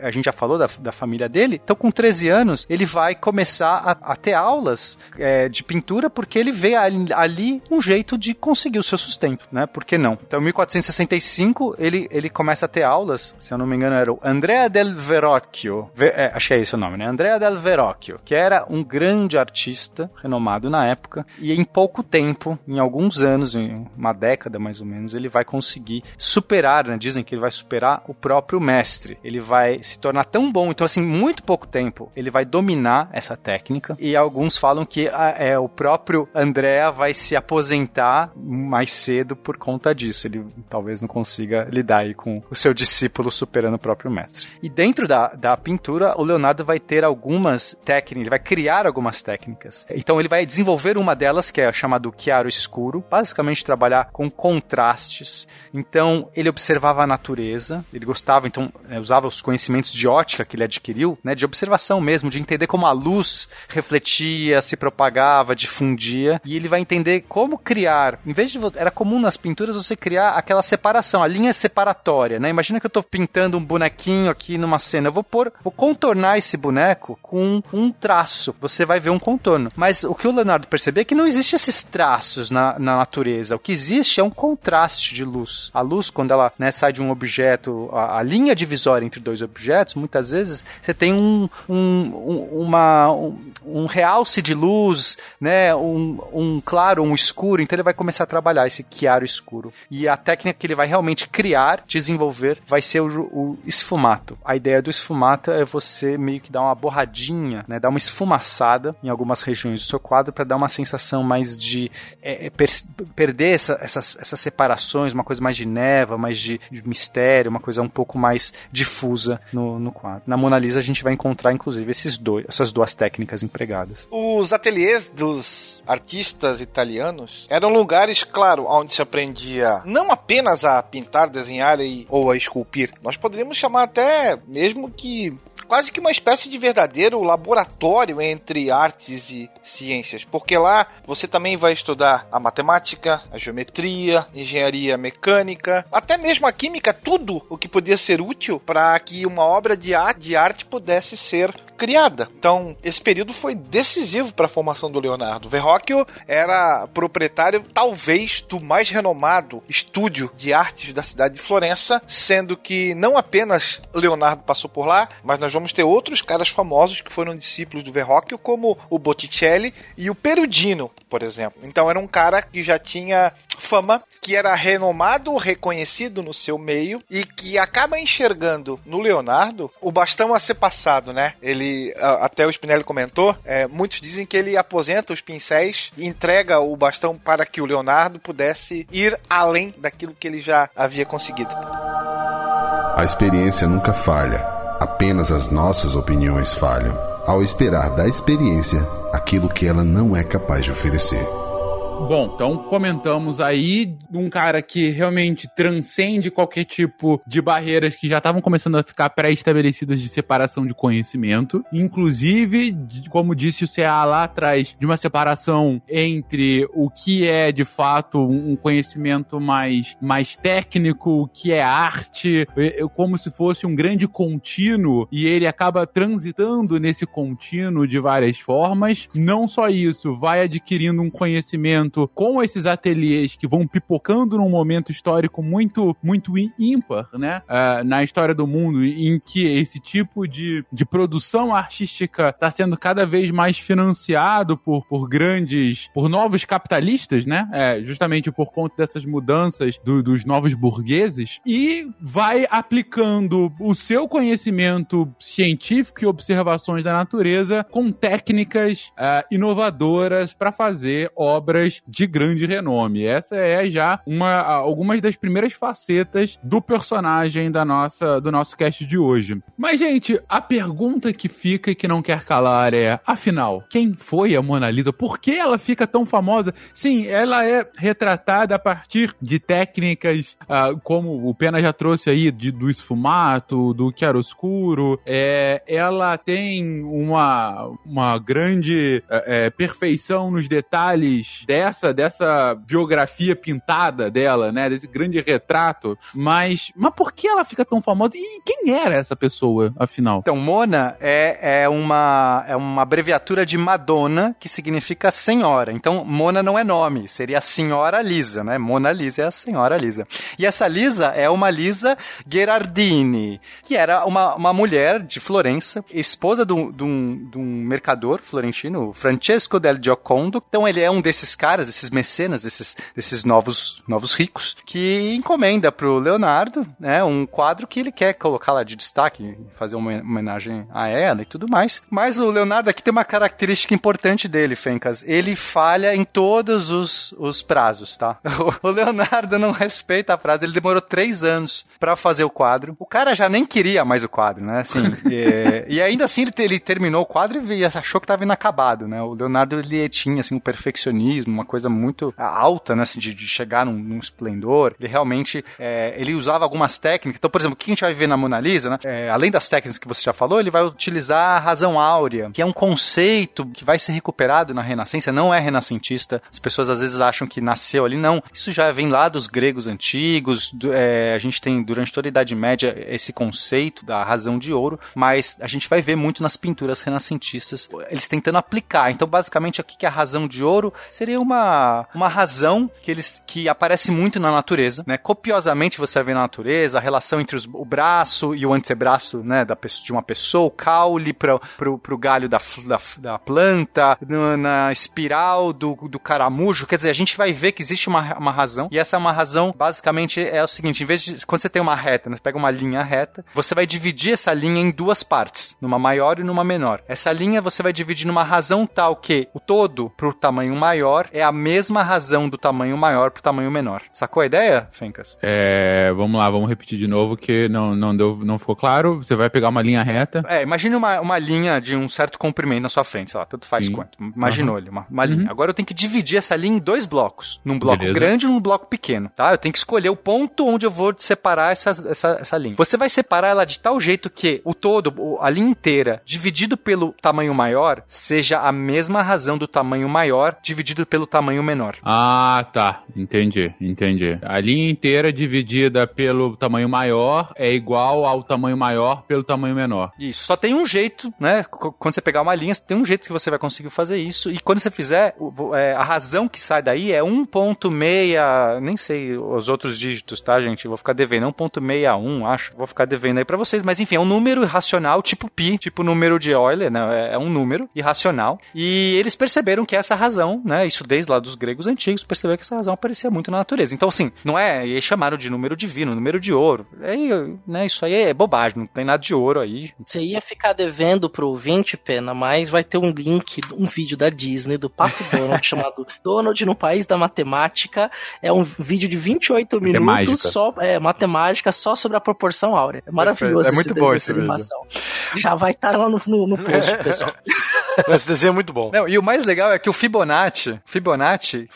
A gente já falou da, da família dele, então com 13 anos ele vai começar a, a ter aulas é, de pintura porque ele vê ali, ali, um jeito de conseguir o seu sustento, né? Por que não? Então, em 1465 ele, ele começa a ter aulas, se eu não me engano, era o Andrea del Verrocchio. É, acho que é esse o nome, né? Andrea del Verrocchio, que era um grande artista, renomado na época, e em pouco tempo, em alguns anos, em uma década mais ou menos, ele vai conseguir superar, né? Dizem que ele vai superar o próprio mestre. Ele vai se tornar tão bom, então assim, muito pouco tempo, ele vai dominar essa técnica, e alguns falam que a, é, o próprio Andrea vai se aposentar mais cedo por conta disso. Ele talvez não consiga lidar aí com o seu discípulo superando o próprio mestre. E dentro da, da pintura, o Leonardo vai ter algumas técnicas, ele vai criar algumas técnicas. Então ele vai desenvolver uma delas, que é chamado chiaro escuro, basicamente trabalhar com contrastes. Então ele observava a natureza, ele gostava, então é, usava os conhecimentos de ótica que ele adquiriu, né, de observação mesmo, de entender como a luz refletia, se propagava, difundia, e ele vai entender como criar, em vez de era comum nas pinturas você criar aquela separação, a linha separatória, né? Imagina que eu estou pintando um bonequinho aqui numa cena, eu vou pôr, vou contornar esse boneco com um traço. Você vai ver um contorno. Mas o que o Leonardo percebeu é que não existe esses traços na, na natureza. O que existe é um contraste de luz. A luz, quando ela né, sai de um objeto, a, a, linha divisória entre dois objetos, muitas vezes você tem um, um, um uma, um, um, realce de luz, né, um, um claro, um escuro. Então ele vai começar a trabalhar esse chiaro escuro. E a técnica que ele vai realmente criar, desenvolver desenvolver vai ser o, o esfumato. A ideia do esfumato é você meio que dar uma borradinha, né, dar uma esfumaçada em algumas regiões do seu quadro para dar uma sensação mais de é, per perder essa, essas, essas separações, uma coisa mais de neva, mais de, de mistério, uma coisa um pouco mais difusa no, no quadro. Na Mona Lisa a gente vai encontrar inclusive esses dois, essas duas técnicas empregadas. Os ateliês dos artistas italianos eram lugares, claro, onde se aprendia não apenas a pintar, desenhar e, ou a esculpir. Nós poderíamos chamar até mesmo que quase que uma espécie de verdadeiro laboratório entre artes e ciências, porque lá você também vai estudar a matemática, a geometria, engenharia mecânica, até mesmo a química, tudo o que podia ser útil para que uma obra de arte, de arte pudesse ser criada. Então, esse período foi decisivo para a formação do Leonardo. Verrocchio era proprietário, talvez, do mais renomado estúdio de artes da cidade de Florença, sendo que não apenas Leonardo passou por lá, mas nós vamos ter outros caras famosos que foram discípulos do Verrocchio, como o Botticelli e o Perugino, por exemplo. Então, era um cara que já tinha fama, que era renomado, reconhecido no seu meio e que acaba enxergando no Leonardo o bastão a ser passado, né? Ele, até o Spinelli comentou, é, muitos dizem que ele aposenta os pincéis e entrega o bastão para que o Leonardo pudesse ir além daquilo que ele já havia conseguido. A experiência nunca falha, apenas as nossas opiniões falham, ao esperar da experiência aquilo que ela não é capaz de oferecer. Bom, então comentamos aí um cara que realmente transcende qualquer tipo de barreiras que já estavam começando a ficar pré-estabelecidas de separação de conhecimento. Inclusive, como disse o CA lá atrás, de uma separação entre o que é de fato um conhecimento mais, mais técnico, o que é arte, como se fosse um grande contínuo, e ele acaba transitando nesse contínuo de várias formas. Não só isso, vai adquirindo um conhecimento com esses ateliês que vão pipocando num momento histórico muito, muito ímpar, né? Uh, na história do mundo, em que esse tipo de, de produção artística está sendo cada vez mais financiado por, por grandes, por novos capitalistas, né? É, justamente por conta dessas mudanças do, dos novos burgueses, e vai aplicando o seu conhecimento científico e observações da natureza com técnicas uh, inovadoras para fazer obras de grande renome. Essa é já uma algumas das primeiras facetas do personagem da nossa do nosso cast de hoje. Mas gente, a pergunta que fica e que não quer calar é, afinal, quem foi a Mona Lisa? Por que ela fica tão famosa? Sim, ela é retratada a partir de técnicas uh, como o Pena já trouxe aí de, do esfumato, do chiaroscuro. É, ela tem uma uma grande é, perfeição nos detalhes dessa dessa, dessa biografia pintada dela, né? Desse grande retrato. Mas, mas por que ela fica tão famosa? E quem era essa pessoa, afinal? Então, Mona é, é, uma, é uma abreviatura de Madonna, que significa senhora. Então, Mona não é nome, seria a senhora Lisa, né? Mona Lisa é a senhora Lisa. E essa Lisa é uma Lisa Gherardini, que era uma, uma mulher de Florença, esposa de um, de um, mercador florentino, Francesco del Giocondo. Então, ele é um desses caras caras, desses mecenas, desses, desses novos, novos ricos, que encomenda pro Leonardo, né, um quadro que ele quer colocar lá de destaque, fazer uma homenagem a ela e tudo mais. Mas o Leonardo aqui tem uma característica importante dele, Fencas. Ele falha em todos os, os prazos, tá? O Leonardo não respeita a prazo. Ele demorou três anos para fazer o quadro. O cara já nem queria mais o quadro, né? Assim, e, e, ainda assim ele, ele, terminou o quadro e achou que estava inacabado, né? O Leonardo ele tinha assim um perfeccionismo, uma coisa muito alta, né, assim, de, de chegar num, num, esplendor. Ele realmente, é, ele usava algumas técnicas. Então, por exemplo, o que a gente vai ver na Mona Lisa, né, é, além das técnicas que você já falou, ele vai utilizar a razão áurea, que é um conceito que vai ser recuperado na Renascença, não é renascentista. As pessoas às vezes acham que nasceu ali, não. Isso já vem lá dos gregos antigos, do, é, a gente tem durante toda a Idade Média esse conceito da razão de ouro, mas a gente vai ver muito nas pinturas renascentistas eles tentando aplicar. Então, basicamente, aqui que a razão de ouro seria uma uma, uma razão que eles que aparece muito na natureza, né? Copiosamente você vê na natureza a relação entre os, o braço e o antebraço, né, da, de uma pessoa, o caule para pro galho da, da, da planta, no, na espiral do, do caramujo. Quer dizer, a gente vai ver que existe uma, uma razão, e essa é uma razão, basicamente, é o seguinte: em vez de. Quando você tem uma reta, né, você pega uma linha reta, você vai dividir essa linha em duas partes, numa maior e numa menor. Essa linha você vai dividir numa razão tal que o todo pro tamanho maior é a mesma razão do tamanho maior pro tamanho menor. Sacou a ideia, Fencas? É, vamos lá, vamos repetir de novo que não, não, deu, não ficou claro. Você vai pegar uma linha reta. É, imagine uma, uma linha de um certo comprimento na sua frente, sei lá, tanto faz Sim. quanto. Imaginou Uhum. ele, uma, uma linha. Agora eu tenho que dividir essa linha em dois blocos. Num bloco Beleza. grande e num bloco pequeno, tá? Eu tenho que escolher o ponto onde eu vou separar essa, essa, essa linha. Você vai separar ela de tal jeito que o todo, a linha inteira, dividido pelo tamanho maior, seja a mesma razão do tamanho maior dividido pelo tamanho menor. Ah, tá. Entendi, entendi. A linha inteira dividida pelo tamanho maior é igual ao tamanho maior pelo tamanho menor. Isso. Só tem um jeito, né? Quando você pegar uma linha, tem um jeito que você vai conseguir fazer isso. E quando você fizer, é, a razão que sai daí é 1.6, nem sei os outros dígitos, tá, gente? Vou ficar devendo. 1.61, acho. Vou ficar devendo aí pra vocês. Mas enfim, é um número irracional, tipo pi, tipo número de Euler, né? É- É um número irracional. E eles perceberam que essa razão, né? Isso desde lá dos gregos antigos, perceberam que essa razão aparecia muito na natureza. Então, assim, não é. E aí chamaram de número divino, número de ouro. Aí, né, isso aí é bobagem, não tem nada de ouro aí. Você ia ficar devendo pro ouvinte, Pena, mas vai ter um link, um vídeo da Disney, do Papo Donald, chamado Donald no País da Matemática. É um vídeo de 28 minutos Matemática. só, é, matemática, só sobre a proporção áurea. É maravilhoso É muito esse bom esse essa vídeo. animação. Já vai estar lá no, no, no post, pessoal. Esse desenho é muito bom. Não, e o mais legal é que o Fibonacci, Fibonacci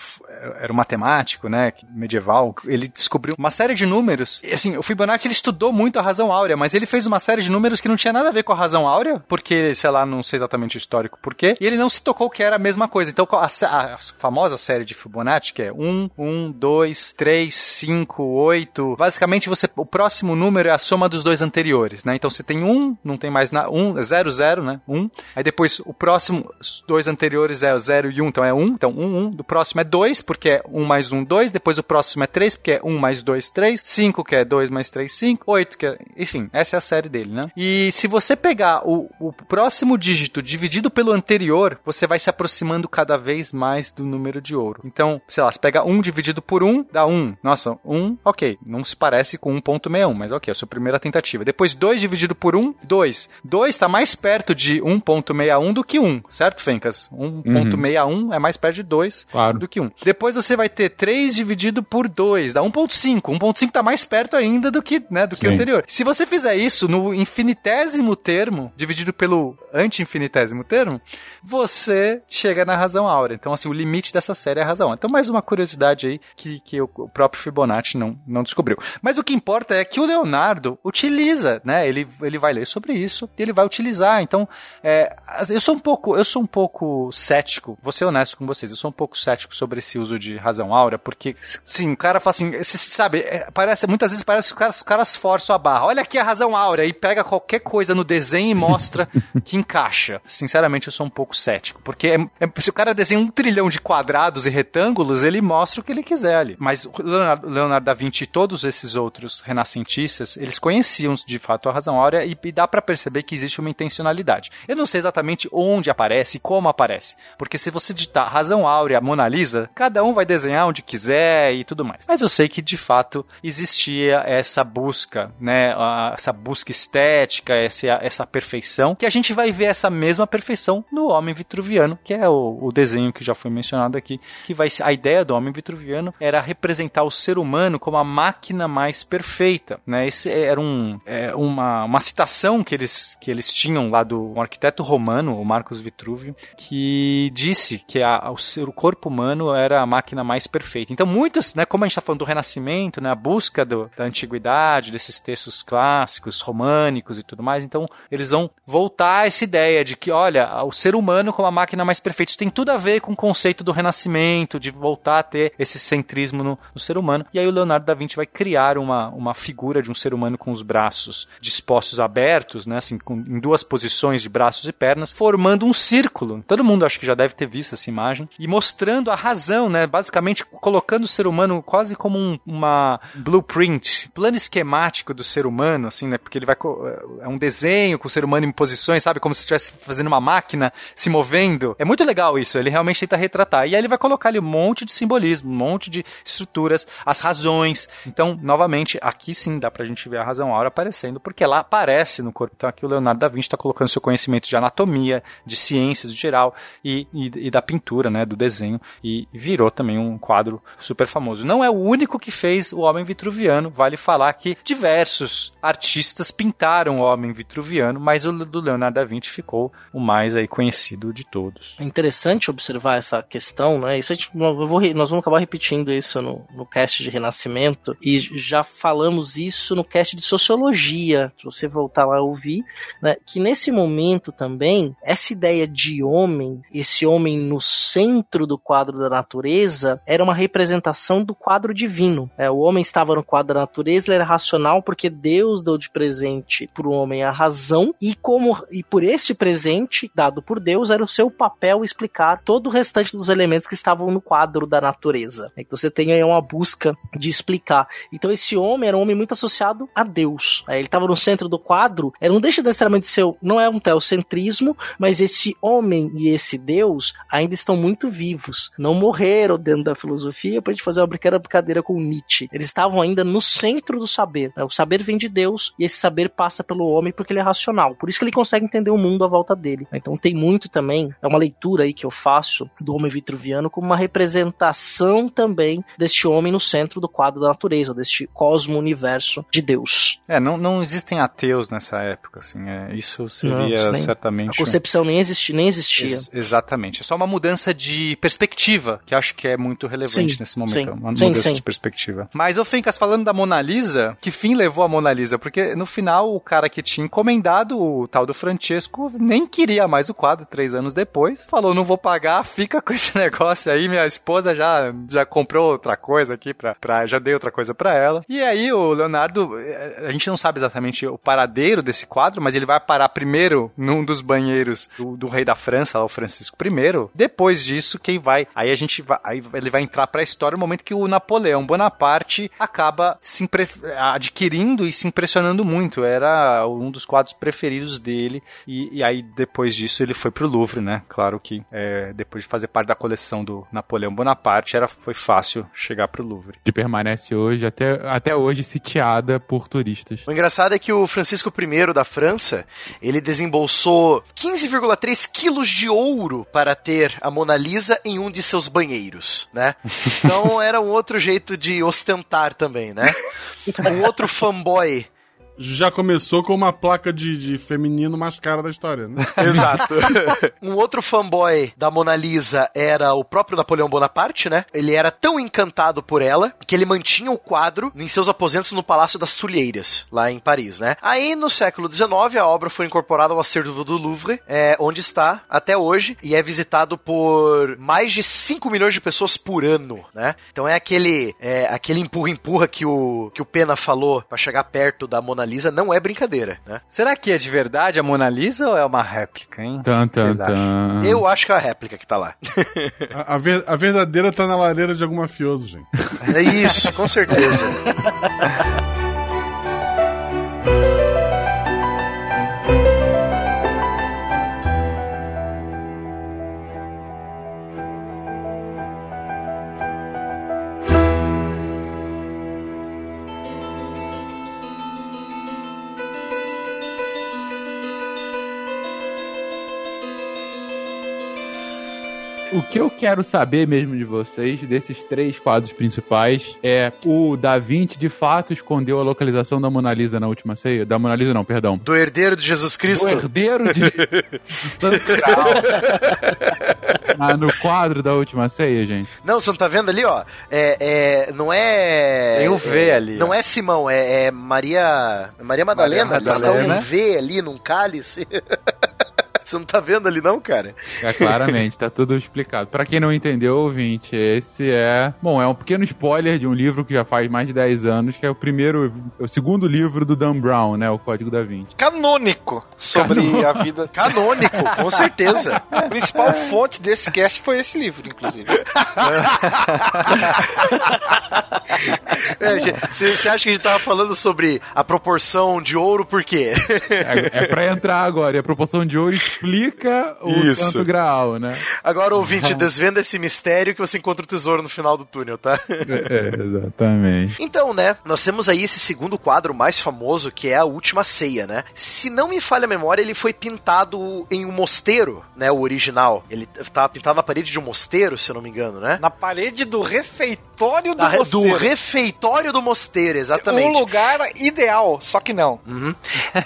era um matemático, né, medieval, ele descobriu uma série de números. E, assim, o Fibonacci ele estudou muito a razão áurea, mas ele fez uma série de números que não tinha nada a ver com a razão áurea, porque, sei lá, não sei exatamente o histórico por quê, e ele não se tocou que era a mesma coisa. Então, a, a famosa série de Fibonacci, que é 1, 1, 2, 3, 5, 8, basicamente você, o próximo número é a soma dos dois anteriores, né? Então você tem 1, não tem mais nada, 1, 0, 0, né? 1, aí depois o próximo, os dois anteriores é o 0 e 1, então é 1, então 1, 1, do próximo é 2, porque é 1 mais 1, 2, depois o próximo é 3, porque é 1 mais 2, 3, 5, que é 2 mais 3, 5, 8, que é... Enfim, essa é a série dele, né? E se você pegar o, o próximo dígito dividido pelo anterior, você vai se aproximando cada vez mais do número de ouro. Então, sei lá, você pega 1 dividido por 1, dá 1. Nossa, 1, ok, não se parece com 1.61, mas ok, é a sua primeira tentativa. Depois 2 dividido por 1, 2. 2 está mais perto de 1.61 do que 1, certo, Fencas? 1.61 é mais perto de 2 Claro. do que 1. Depois você vai ter 3 dividido por 2, dá 1.5. 1.5 tá mais perto ainda do que, né, do que o anterior. Se você fizer isso no infinitésimo termo, dividido pelo anti-infinitésimo termo, você chega na razão áurea. Então, assim, o limite dessa série é a razão. Então, mais uma curiosidade aí que, que o, próprio Fibonacci não, não descobriu. Mas o que importa é que o Leonardo utiliza, né? Ele, ele vai ler sobre isso e ele vai utilizar. Então, é, eu sou um pouco, eu sou um pouco cético, vou ser honesto com vocês, eu sou um pouco cético sobre esse uso de razão áurea, porque, sim, o cara fala assim, você sabe, é, parece, muitas vezes parece que os caras, os caras forçam a barra. Olha aqui a razão áurea e pega qualquer coisa no desenho e mostra que encaixa. Sinceramente, eu sou um pouco cético, porque é- é- se o cara desenha um trilhão de quadrados e retângulos, ele mostra o que ele quiser ali. Mas Leonardo, Leonardo da Vinci e todos esses outros renascentistas, eles conheciam de fato a razão áurea e, e dá pra perceber que existe uma intencionalidade. Eu não sei exatamente onde aparece e como aparece, porque se você digitar razão áurea Mona Lisa, cada um vai desenhar onde quiser e tudo mais. Mas eu sei que de fato existia essa busca, né, essa busca estética, essa, essa perfeição, que a gente vai ver essa mesma perfeição no homem vitruviano, que é o, o desenho que já foi mencionado aqui, que vai a ideia do homem vitruviano era representar o ser humano como a máquina mais perfeita, né? Esse era um, é, uma, uma citação que eles, que eles tinham lá do um arquiteto romano, o Marcos Vitruvio, que disse que a, o, ser, o corpo humano era a máquina mais perfeita. Então muitos, né, como a gente está falando do Renascimento, né, a busca do, da antiguidade, desses textos clássicos, românicos e tudo mais, então eles vão voltar a essa ideia de que, olha, o ser humano como a máquina mais perfeita, isso tem tudo a ver com o conceito do Renascimento, de voltar a ter esse centrismo no, no ser humano. E aí o Leonardo da Vinci vai criar uma, uma figura de um ser humano com os braços dispostos abertos, né, assim, com, em duas posições de braços e pernas, formando formando um círculo. Todo mundo acho que já deve ter visto essa imagem. E mostrando a razão, né? Basicamente colocando o ser humano quase como um, uma blueprint, plano esquemático do ser humano, assim, né? Porque ele vai. É um desenho com o ser humano em posições, sabe? Como se estivesse fazendo uma máquina se movendo. É muito legal isso. Ele realmente tenta retratar. E aí ele vai colocar ali um monte de simbolismo, um monte de estruturas, as razões. Então, novamente, aqui sim dá pra gente ver a razão aura aparecendo, porque ela aparece no corpo. Então aqui o Leonardo da Vinci está colocando seu conhecimento de anatomia, de ciências em geral e, e, e, da pintura, né, do desenho, e virou também um quadro super famoso. Não é o único que fez o Homem Vitruviano, vale falar que diversos artistas pintaram o Homem Vitruviano, mas o do Leonardo da Vinci ficou o mais aí conhecido de todos. É interessante observar essa questão, né? Isso gente, vou, nós vamos acabar repetindo isso no, no cast de Renascimento e já falamos isso no cast de Sociologia, se você voltar lá ouvir, né? Que nesse momento também, essa ideia de homem, esse homem no centro do quadro da natureza, era uma representação do quadro divino. É, o homem estava no quadro da natureza, ele era racional porque Deus deu de presente para o homem a razão e como e por esse presente dado por Deus era o seu papel explicar todo o restante dos elementos que estavam no quadro da natureza. Então você tem aí uma busca de explicar. Então esse homem era um homem muito associado a Deus. Ele estava no centro do quadro, era não deixa necessariamente ser, não é um teocentrismo, mas esse homem e esse Deus ainda estão muito vivos. Não morreram dentro da filosofia pra gente fazer uma brincadeira com Nietzsche. Eles estavam ainda no centro do saber. Né? O saber vem de Deus e esse saber passa pelo homem porque ele é racional. Por isso que ele consegue entender o mundo à volta dele. Então tem muito também, é uma leitura aí que eu faço do homem vitruviano como uma representação também deste homem no centro do quadro da natureza, deste cosmo-universo de Deus. É, não, não existem ateus nessa época, assim, é, isso seria não, certamente... A concepção nem, existi, nem existia. Ex exatamente, é só uma mudança de perspectiva, que acho que é muito relevante sim, nesse momento, sim, uma sim, mudança de perspectiva. Mas, ô Fencas, falando da Mona Lisa, que fim levou a Mona Lisa? Porque no final o cara que tinha encomendado, o tal do Francesco, nem queria mais o quadro três anos depois, falou, não vou pagar, fica com esse negócio aí, minha esposa já, já comprou outra coisa aqui, pra, pra, já dei outra coisa pra ela. E aí o Leonardo, eh, a gente não sabe exatamente o paradeiro desse quadro, mas ele vai parar primeiro num dos banheiros do, do rei da França, o Francisco I. Depois disso, quem vai? Aí a gente vai, aí ele vai entrar para a história no momento que o Napoleão Bonaparte acaba se impre, adquirindo e se impressionando muito. Era um dos quadros preferidos dele e, e aí depois disso ele foi pro Louvre, né? Claro que é, depois de fazer parte da coleção do Napoleão Bonaparte, era foi fácil chegar pro Louvre. Que permanece hoje até, até hoje sitiada por turistas. O engraçado é que o Francisco I da França, ele desembolsou 15,3 quilos de ouro para ter a Mona Lisa em um de seus banheiros, né? Então era um outro jeito de ostentar também, né? Um outro fanboy já começou com uma placa de, de feminino mais cara da história, né? Exato. um outro fanboy da Mona Lisa era o próprio Napoleão Bonaparte, né? Ele era tão encantado por ela que ele mantinha o quadro em seus aposentos no Palácio das Tulheiras, lá em Paris, né? Aí, no século XIX, a obra foi incorporada ao acervo do Louvre, é, onde está até hoje, e é visitado por mais de 5 milhões de pessoas por ano, né? Então é aquele é, aquele empurra-empurra que o, que o Pena falou para chegar perto da Mona Lisa não é brincadeira, né? Será que é de verdade a Mona Lisa ou é uma réplica, hein? Tan, tan, tan. Eu acho que é a réplica que tá lá. a, a, ver, a verdadeira tá na lareira de algum mafioso, gente. É isso, com certeza. O que eu quero saber mesmo de vocês, desses três quadros principais, é o Da Vinci de fato escondeu a localização da Mona Lisa na última ceia? Da Mona Lisa não, perdão. Do herdeiro de Jesus Cristo? Do herdeiro de... ah, no quadro da última ceia, gente. Não, você não tá vendo ali, ó? É, é, não é... Tem o V é, ali. Não ó. é Simão, é, é Maria... Maria Madalena. Maria Madalena. Eles estão num V ali, num cálice. Você não tá vendo ali não, cara? É, claramente, tá tudo explicado. Pra quem não entendeu, ouvinte, esse é... Bom, é um pequeno spoiler de um livro que já faz mais de 10 anos, que é o primeiro... O segundo livro do Dan Brown, né? O Código da Vinci. Canônico sobre Canônico. a vida. Canônico, com certeza. A principal fonte desse cast foi esse livro, inclusive. É, Você você acha que a gente tava falando sobre a proporção de ouro por quê? É, é pra entrar agora. E a proporção de ouro explica o Isso. santo graal, né? Agora, ouvinte, desvenda esse mistério que você encontra o tesouro no final do túnel, tá? É, exatamente. Então, né, nós temos aí esse segundo quadro mais famoso, que é a Última Ceia, né? Se não me falha a memória, ele foi pintado em um mosteiro, né, o original. Ele tava pintado na parede de um mosteiro, se eu não me engano, né? Na parede do refeitório do Da- do mosteiro. refeitório do mosteiro, exatamente. Um lugar ideal, só que não. Uhum.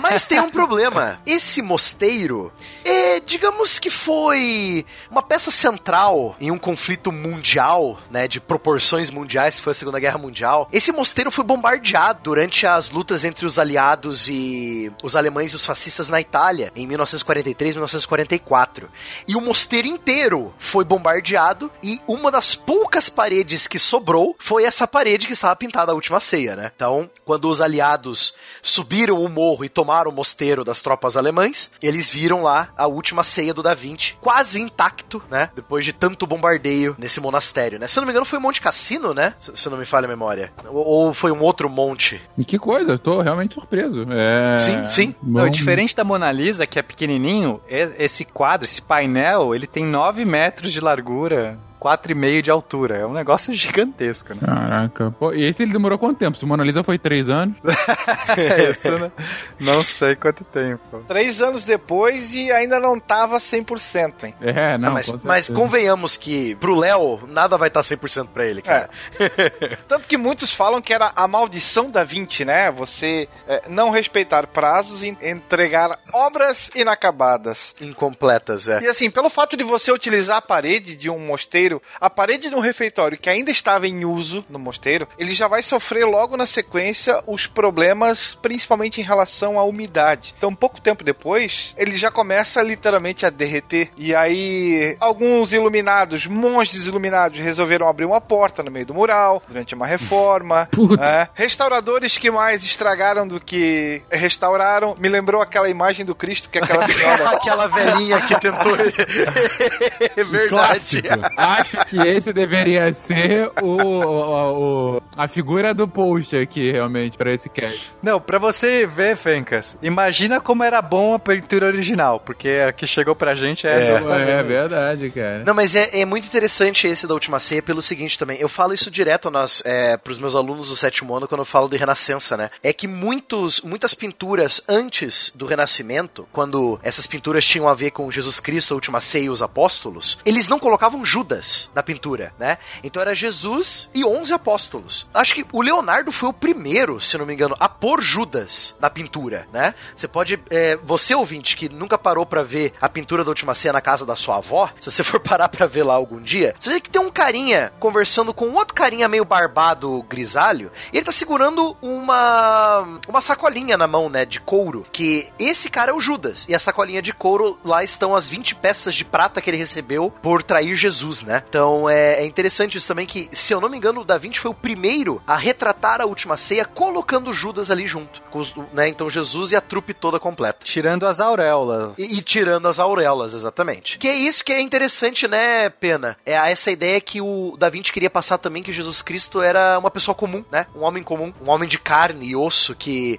Mas tem um problema. Esse mosteiro, é, digamos que foi uma peça central em um conflito mundial, né, de proporções mundiais, que foi a Segunda Guerra Mundial. Esse mosteiro foi bombardeado durante as lutas entre os aliados e os alemães e os fascistas na Itália, em 1943 e 1944. E o mosteiro inteiro foi bombardeado e uma das poucas paredes que sobrou foi essa parede que estava pintada a última ceia, né? Então, quando os aliados subiram o morro e tomaram o mosteiro das tropas alemães, eles viram lá a última ceia do Da Vinci, quase intacto, né? Depois de tanto bombardeio nesse monastério, né? Se eu não me engano, foi Monte Cassino, né? Se, se não me falha a memória. Ou, ou foi um outro monte. E que coisa, eu tô realmente surpreso. É... Sim, sim. Não, diferente da Mona Lisa, que é pequenininho, esse quadro, esse painel, ele tem 9 metros de largura, 4,5 de altura. É um negócio gigantesco, né? Caraca. Pô, e esse ele demorou quanto tempo? Se Mona Lisa foi três anos. Isso, né? Não sei quanto tempo. Três anos depois e ainda não tava 100%, hein? É, não. Ah, mas, com mas convenhamos que pro Léo nada vai estar 100% pra ele, cara. Tanto que muitos falam que era a maldição da 20, né? Você é, não respeitar prazos e entregar obras inacabadas. Incompletas, é. E assim, pelo fato de você utilizar a parede de um mosteiro, a parede de um refeitório que ainda estava em uso no mosteiro, ele já vai sofrer logo na sequência os problemas, principalmente em relação à umidade. Então, pouco tempo depois, ele já começa literalmente a derreter. E aí, alguns iluminados, monges iluminados, resolveram abrir uma porta no meio do mural durante uma reforma. Puta. É. Restauradores que mais estragaram do que restauraram. Me lembrou aquela imagem do Cristo que aquela senhora. Aquela velhinha que tentou. é verdade. Clássico. Acho que esse deveria ser o, o- o- a figura do post aqui, realmente, pra esse cast. Não, pra você ver, Fencas, imagina como era bom a pintura original, porque a que chegou pra gente é essa. É, verdade, cara. Não, mas é, é muito interessante esse da última ceia pelo seguinte também. Eu falo isso direto nas, é, pros meus alunos do sétimo ano quando eu falo de Renascença, né? É que muitos, muitas pinturas antes do Renascimento, quando essas pinturas tinham a ver com Jesus Cristo, a última ceia e os apóstolos, eles não colocavam Judas na pintura, né? Então era Jesus e 11 apóstolos. Acho que o Leonardo foi o primeiro, se não me engano, a pôr Judas na pintura, né? Você pode, é, você ouvinte que nunca parou pra ver a pintura da última ceia na casa da sua avó, se você for parar pra ver lá algum dia, você vê que tem um carinha conversando com outro carinha meio barbado, grisalho, e ele tá segurando uma uma sacolinha na mão, né, de couro, que esse cara é o Judas, e a sacolinha de couro lá estão as 20 peças de prata que ele recebeu por trair Jesus, né? Então é, é interessante isso também que, se eu não me engano, o Da Vinci foi o primeiro a retratar a última ceia colocando Judas ali junto, com os- né? Então Jesus e a trupe toda completa. Tirando as auréolas. E, e tirando as auréolas, exatamente. Que é isso que é interessante, né, Pena? É essa ideia que o Da Vinci queria passar também, que Jesus Cristo era uma pessoa comum, né? Um homem comum, um homem de carne e osso que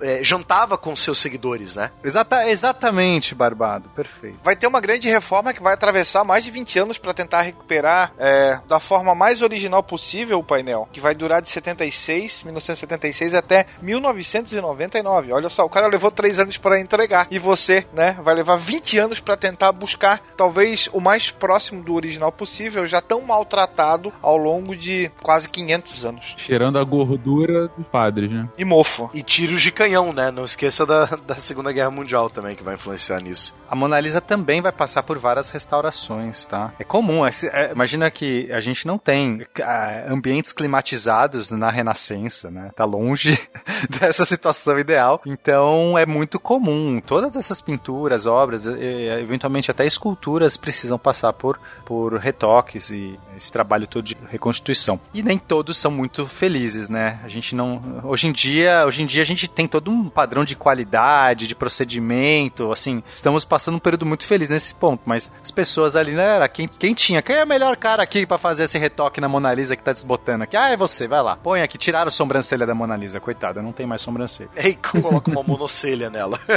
eh, jantava com seus seguidores, né? Exata, exatamente, Barbado. Perfeito. Vai ter uma grande reforma que vai atravessar mais de 20 anos para tentar recuperar é, da forma mais original possível o painel, que vai durar de 76, 1976 até 1999. Olha só, o cara levou 3 anos para entregar e você, né, vai levar 20 anos para tentar buscar talvez o mais próximo do original possível, já tão maltratado ao longo de quase 500 anos. Cheirando a gordura dos padres, né? E mofo. E tiros de canhão, né? Não esqueça da, da Segunda Guerra Mundial também, que vai influenciar nisso. A Mona Lisa também vai passar por várias restaurações, tá? É comum, é, é, imagina que a gente não tem ah, ambientes climatizados na Renascença, né? Tá longe dessa situação ideal. Então é muito comum. Todas essas pinturas, obras, eventualmente até esculturas precisam passar por, por retoques e esse trabalho todo de reconstituição. E nem todos são muito felizes, né? A gente não. Hoje em dia, hoje em dia a gente tem todo um padrão de qualidade, de procedimento. Assim, estamos passando um período muito feliz nesse ponto. Mas as pessoas ali, né? Quem, quem tinha? Quem é o melhor cara aqui pra fazer esse retoque na Mona Lisa que tá desbotando aqui? Ah, é você, vai lá. Põe aqui, tiraram a sobrancelha da Mona Lisa, coitada, não tem mais sobrancelha. E aí coloca uma monocelha nela.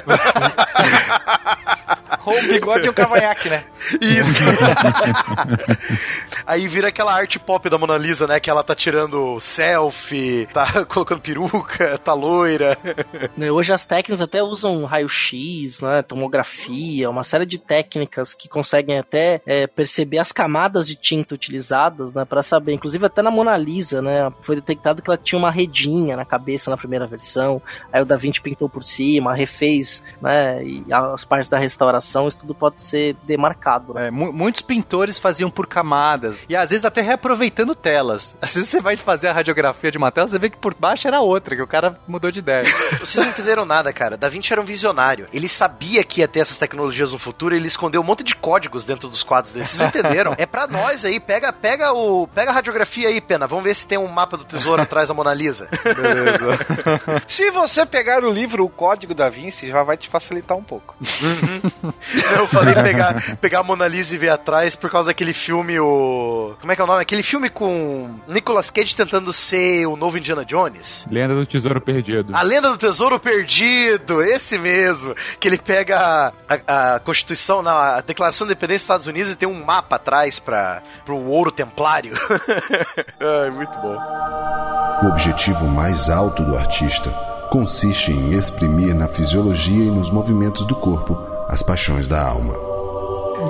Ou um bigode e um cavanhaque, né? Isso. Aí vira aquela arte pop da Mona Lisa, né? Que ela tá tirando selfie, tá colocando peruca, tá loira. Hoje as técnicas até usam raio-x, né, tomografia, uma série de técnicas que conseguem até é, perceber as camadas de tinta utilizadas, né, para saber. Inclusive até na Mona Lisa, né, foi detectado que ela tinha uma redinha na cabeça na primeira versão. Aí o Da Vinci pintou por cima, refez, né, e as partes da restauração, isso tudo pode ser demarcado. Né? É, mu- muitos pintores faziam por camadas. E às vezes até reaproveitando telas. Às vezes você vai fazer a radiografia de uma tela, você vê que por baixo era outra, que o cara mudou de ideia. Vocês não entenderam nada, cara. Da Vinci era um visionário. Ele sabia que ia ter essas tecnologias no futuro, ele escondeu um monte de códigos dentro dos quadros dele. Vocês não entenderam? É pra nós aí. Pega, pega o, pega a radiografia aí, pena. Vamos ver se tem um mapa do tesouro atrás da Mona Lisa. Beleza. Se você pegar o livro O Código da Vinci, já vai te facilitar um pouco. Eu falei pegar, pegar a Mona Lisa e ver atrás por causa daquele filme, o. Como é que é o nome? Aquele filme com Nicolas Cage tentando ser o novo Indiana Jones. Lenda do Tesouro Perdido. A Lenda do Tesouro Perdido, esse mesmo. Que ele pega a, a Constituição, não, a Declaração de Independência dos Estados Unidos e tem um mapa atrás para pro ouro templário. Muito bom. O objetivo mais alto do artista consiste em exprimir na fisiologia e nos movimentos do corpo as paixões da alma.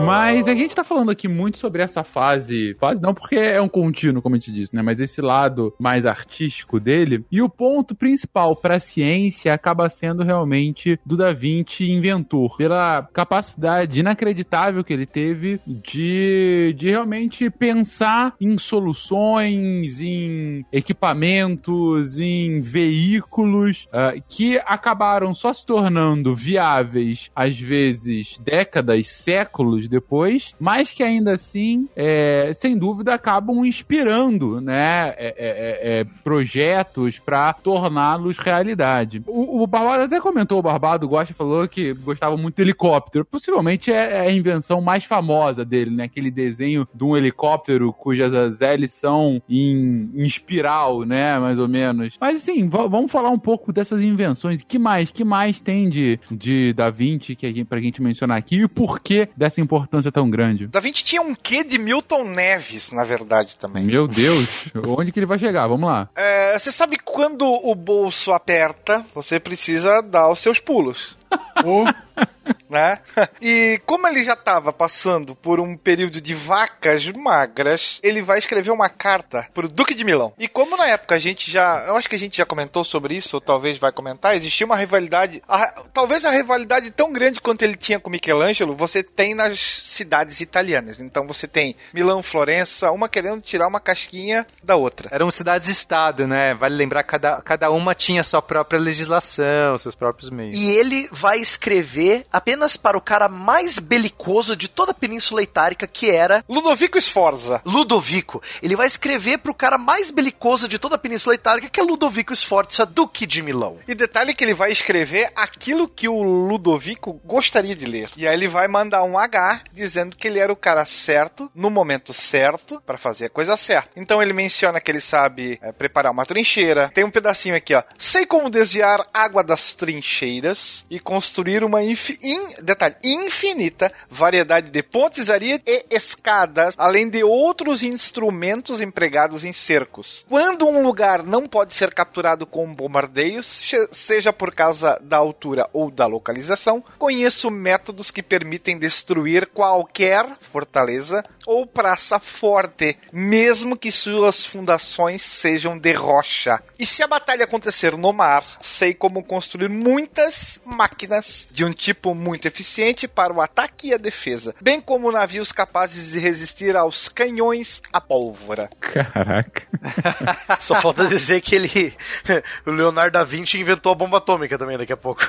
Mas a gente tá falando aqui muito sobre essa fase. Fase não, porque é um contínuo, como a gente disse, né? Mas esse lado mais artístico dele. E o ponto principal pra ciência acaba sendo realmente do Da Vinci inventor. Pela capacidade inacreditável que ele teve de, de realmente pensar em soluções, em equipamentos, em veículos ah, que acabaram só se tornando viáveis, às vezes décadas, séculos depois, mas que ainda assim, é, sem dúvida, acabam inspirando né, é, é, é, é, projetos para torná-los realidade. O, o Barbado até comentou, o Barbado gosta, falou que gostava muito de helicóptero. Possivelmente é, é a invenção mais famosa dele, né? Aquele desenho de um helicóptero cujas hélices são em, em espiral, né? Mais ou menos. Mas assim, vamos falar um pouco dessas invenções. Que mais? Que mais tem de, de Da Vinci que a gente, pra gente mencionar aqui? E o porquê dessa importância tão grande? Da Vinci tinha um quê de Milton Neves, na verdade, também. Meu Deus, onde que ele vai chegar? Vamos lá. É, você sabe quando o bolso aperta, você precisa dar os seus pulos. né? E como ele já estava passando por um período de vacas magras, ele vai escrever uma carta pro Duque de Milão. E como na época a gente já, eu acho que a gente já comentou sobre isso, ou talvez vai comentar, existia uma rivalidade, a- talvez a rivalidade tão grande quanto ele tinha com Michelangelo, você tem nas cidades italianas. Então você tem Milão, Florença, uma querendo tirar uma casquinha da outra. Eram cidades-estado, né? Vale lembrar que cada, cada uma tinha sua própria legislação, seus próprios meios. E ele vai escrever apenas para o cara mais belicoso de toda a Península Itálica, que era Ludovico Sforza. Ludovico. Ele vai escrever para o cara mais belicoso de toda a Península Itálica, que é Ludovico Sforza, Duque de Milão. E detalhe que ele vai escrever aquilo que o Ludovico gostaria de ler. E aí ele vai mandar um H dizendo que ele era o cara certo, no momento certo, para fazer a coisa certa. Então ele menciona que ele sabe é, preparar uma trincheira. Tem um pedacinho aqui, ó. Sei como desviar água das trincheiras e construir uma infi in- detalhe, infinita variedade de pontes, areia e escadas, além de outros instrumentos empregados em cercos. Quando um lugar não pode ser capturado com bombardeios, seja por causa da altura ou da localização, conheço métodos que permitem destruir qualquer fortaleza ou praça forte, mesmo que suas fundações sejam de rocha. E se a batalha acontecer no mar, sei como construir muitas máquinas de um tipo muito muito eficiente para o ataque e a defesa, bem como navios capazes de resistir aos canhões a pólvora. Caraca. Só falta dizer que ele. o Leonardo da Vinci inventou a bomba atômica também daqui a pouco.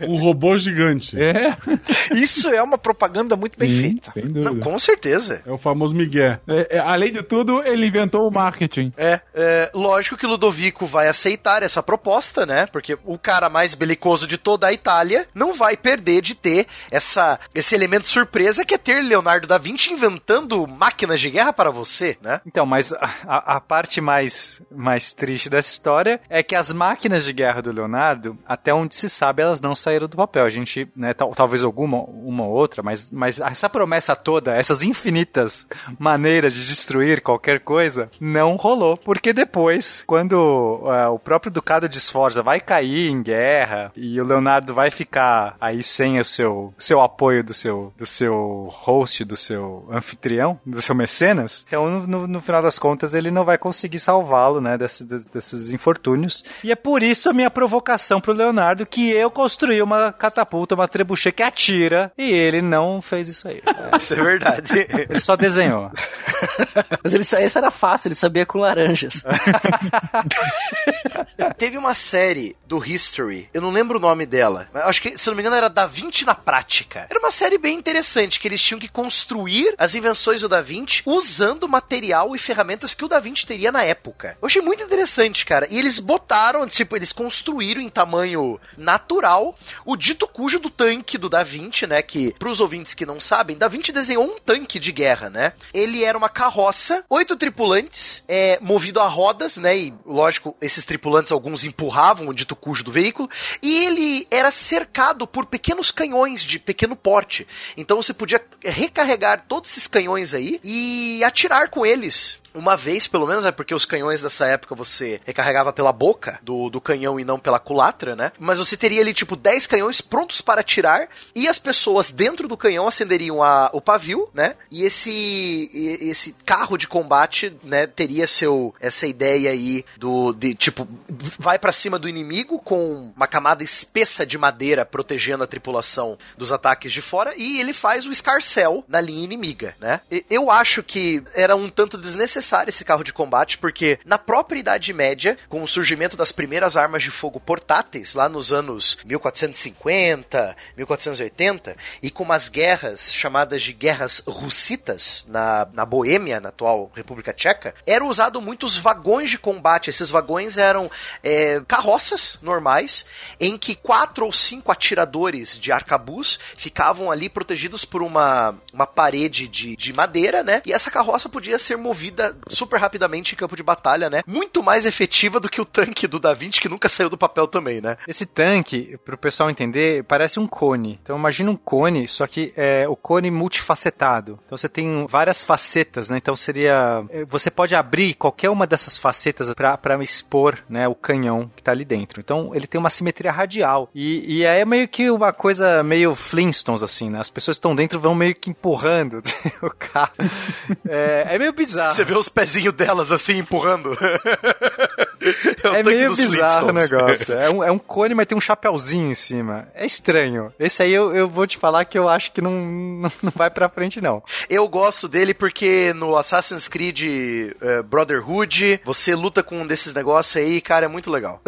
Um robô gigante. É, Isso é uma propaganda muito bem sim, feita. sem dúvida. Não, com certeza. É o famoso Miguel. É, é, além de tudo, ele inventou o marketing. É, é, lógico que Ludovico vai aceitar essa proposta, né? Porque o cara mais belicoso de toda a Itália não vai perder de ter essa, esse elemento surpresa que é ter Leonardo da Vinci inventando máquinas de guerra para você, né? Então, mas a, a- parte mais, mais triste dessa história é que as máquinas de guerra do Leonardo, até onde se sabe, elas não saíram do papel. A gente, né, tal- talvez alguma uma ou outra, mas, mas essa promessa toda, essas infinitas maneiras de destruir qualquer coisa, não rolou. Porque depois, quando é, o próprio Ducado de Sforza vai cair em guerra e o Leonardo vai ficar aí sem o seu, seu apoio do seu, do seu host, do seu anfitrião, do seu mecenas, então no, no- no final das contas ele não vai conseguir salvá-lo, né, desses, des- desses infortúnios. E é por isso a minha provocação pro Leonardo que eu construí uma catapulta, uma trebuchet que atira e ele não fez isso aí. É, Isso é verdade. ele só desenhou. Mas ele, esse era fácil, ele sabia com laranjas. Teve uma série do History, eu não lembro o nome dela, mas acho que, se não me engano, era Da Vinci na Prática. Era uma série bem interessante, que eles tinham que construir as invenções do Da Vinci usando material e ferramentas que o Da Vinci teria na época. Eu achei muito interessante, cara. E eles botaram, tipo, eles construíram em tamanho natural o dito cujo do tanque do Da Vinci, né? Que, pros ouvintes que não sabem, Da Vinci desenhou um tanque de guerra, né? Ele era uma carroça, oito tripulantes, é, movido a rodas, né? E, lógico, esses tripulantes, alguns empurravam o dito cujo do veículo. E ele era cercado por pequenos canhões de pequeno porte. Então você podia recarregar todos esses canhões aí e atirar com eles uma vez, pelo menos, é porque os canhões dessa época você recarregava pela boca do, do canhão e não pela culatra, né? Mas você teria ali, tipo, 10 canhões prontos para atirar e as pessoas dentro do canhão acenderiam a, o pavio, né? E esse, esse carro de combate, né, teria seu, essa ideia aí do, de, tipo, vai pra cima do inimigo com uma camada espessa de madeira protegendo a tripulação dos ataques de fora e ele faz o escarcel na linha inimiga, né? Eu acho que era um tanto desnecessário esse carro de combate, porque na própria Idade Média, com o surgimento das primeiras armas de fogo portáteis, lá nos anos 1450, 1480, e com umas guerras chamadas de guerras russitas na, na Boêmia, na atual República Tcheca, eram usados muitos vagões de combate. Esses vagões eram é, carroças normais, em que quatro ou cinco atiradores de arcabuz ficavam ali protegidos por uma, uma parede de, de madeira, né? E essa carroça podia ser movida super rapidamente em campo de batalha, né? Muito mais efetiva do que o tanque do Da Vinci, que nunca saiu do papel também, né? Esse tanque, pro pessoal entender, parece um cone. Então imagina um cone, só que é o cone multifacetado. Então você tem várias facetas, né? Então seria. é, Você pode abrir qualquer uma dessas facetas para expor né, o canhão que tá ali dentro. Então ele tem uma simetria radial. E, e aí é meio que uma coisa meio Flintstones, assim, né? As pessoas que estão dentro vão meio que empurrando o carro. É, é meio bizarro. Você vê os pezinhos delas assim empurrando. é É meio bizarro o negócio. É um, é um cone, mas tem um chapéuzinho em cima. É estranho. Esse aí eu, eu vou te falar que eu acho que não, não, não vai pra frente, não. Eu gosto dele porque no Assassin's Creed eh, Brotherhood você luta com um desses negócios aí, cara, é muito legal.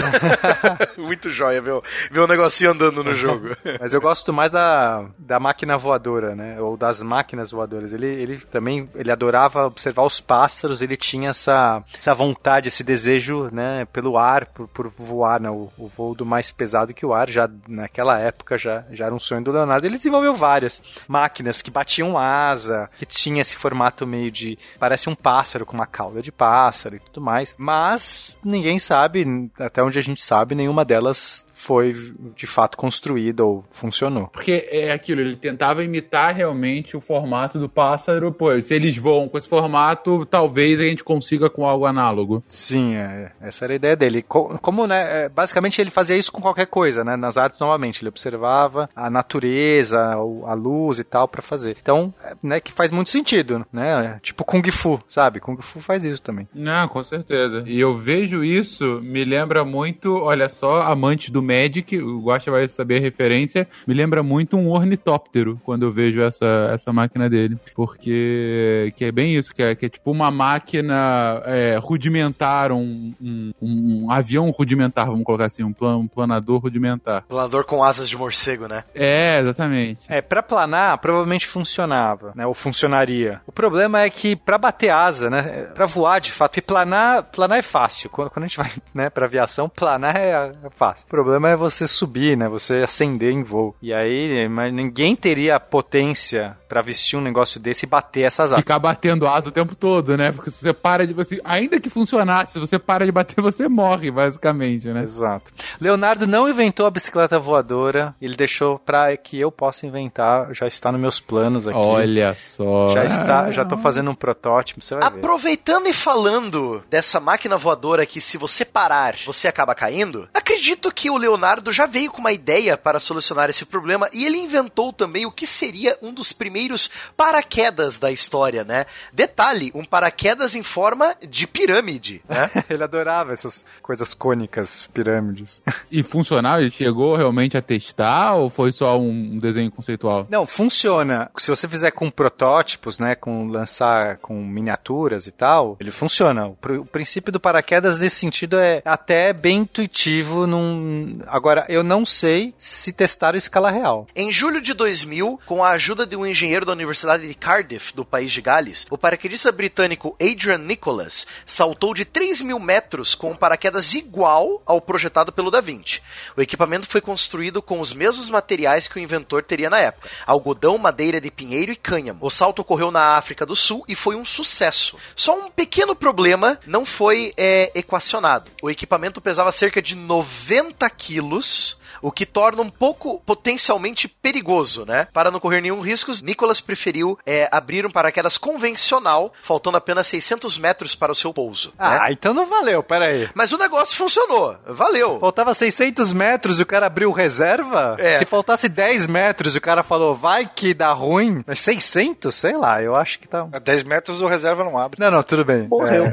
muito joia ver, ver o negocinho andando no jogo. Mas eu gosto mais da, da máquina voadora, né? Ou das máquinas voadoras. Ele, ele também ele adorava observar os pássaros, ele tinha essa, essa vontade, esse desejo, né? Pelo ar, por, por voar, né? O, o voo do mais pesado que o ar, já naquela época já, já era um sonho do Leonardo. Ele desenvolveu várias máquinas que batiam asa, que tinha esse formato meio de. parece um pássaro com uma cauda de pássaro e tudo mais. Mas ninguém sabe, até onde a gente sabe, nenhuma delas foi de fato construída ou funcionou. Porque é aquilo, ele tentava imitar realmente o formato do pássaro. Pô, se eles voam com esse formato, talvez a gente consiga com algo análogo. Sim, é, essa era a ideia dele. Co- Como, né, é, basicamente ele fazia isso com qualquer coisa, né, nas artes novamente, ele observava a natureza, a luz e tal pra fazer. Então, é, né, que faz muito sentido, né, tipo Kung Fu, sabe? Kung Fu faz isso também. Não, com certeza. E eu vejo isso, me lembra muito, olha só, amante do Magic, o Guacha vai saber a referência, me lembra muito um ornitóptero quando eu vejo essa, essa máquina dele. Porque que é bem isso, que é, que é tipo uma máquina é, rudimentar, um, um, um avião rudimentar, vamos colocar assim, um, plan, um planador rudimentar. Planador com asas de morcego, né? É, exatamente. É, pra planar, provavelmente funcionava, né? Ou funcionaria. O problema é que pra bater asa, né? Pra voar, de fato, porque planar, planar é fácil. Quando, quando a gente vai, né, pra aviação, planar é, é fácil. O problema é você subir, né? Você ascender em voo. E aí, mas ninguém teria a potência pra vestir um negócio desse e bater essas asas. Ficar batendo asa o tempo todo, né? Porque se você para de. Você, ainda que funcionasse, se você para de bater, você morre, basicamente, né? Exato. Leonardo não inventou a bicicleta voadora, ele deixou pra que eu possa inventar, já está nos meus planos aqui. Olha só. Já está, já tô fazendo um protótipo, você vai ver. Aproveitando e falando dessa máquina voadora que se você parar, você acaba caindo, acredito que o Leonardo já veio com uma ideia para solucionar esse problema e ele inventou também o que seria um dos primeiros paraquedas da história, né? Detalhe, um paraquedas em forma de pirâmide, né? ele adorava essas coisas cônicas, pirâmides. E funcionava? Ele chegou realmente a testar ou foi só um desenho conceitual? Não, funciona. Se você fizer com protótipos, né, com lançar com miniaturas e tal, ele funciona. O, pr- o princípio do paraquedas nesse sentido é até bem intuitivo. Num... Agora, eu não sei se testaram escala real. Em julho de 2000, com a ajuda de um engenheiro da Universidade de Cardiff, do país de Gales, o paraquedista britânico Adrian Nicholas saltou de 3 mil metros com um paraquedas igual ao projetado pelo Da Vinci. O equipamento foi construído com os mesmos materiais que o inventor teria na época: algodão, madeira de pinheiro e cânhamo. O salto ocorreu na África do Sul e foi um sucesso. Só um pequeno problema não foi é, equacionado. O equipamento pesava cerca de 90 quilos o que torna um pouco potencialmente perigoso, né? Para não correr nenhum risco, Nicholas preferiu é, abrir um paraquedas convencional, faltando apenas 600 metros para o seu pouso. Ah, né? então não valeu, peraí. Mas o negócio funcionou, valeu. Faltava 600 metros e o cara abriu reserva? É. Se faltasse 10 metros e o cara falou, vai que dá ruim. Mas 600? Sei lá, eu acho que tá... A 10 metros o reserva não abre. Não, não, tudo bem. Morreu. É,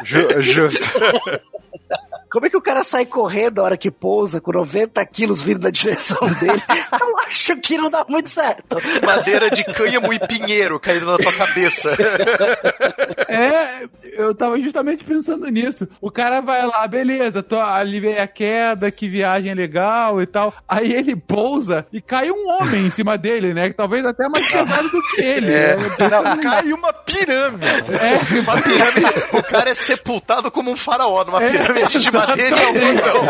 ju- justo. Como é que o cara sai correndo a hora que pousa com 90 quilos vindo na direção dele? Eu acho que não dá muito certo. Madeira de cânhamo e pinheiro caindo na tua cabeça. É, eu tava justamente pensando nisso. O cara vai lá, beleza, tô, aliviei a queda, que viagem legal e tal. Aí ele pousa e cai um homem em cima dele, né? Que talvez até mais pesado do que ele. É. né? Não, cai uma pirâmide. É, Uma pirâmide, o cara é sepultado como um faraó numa pirâmide de madeira e algodão.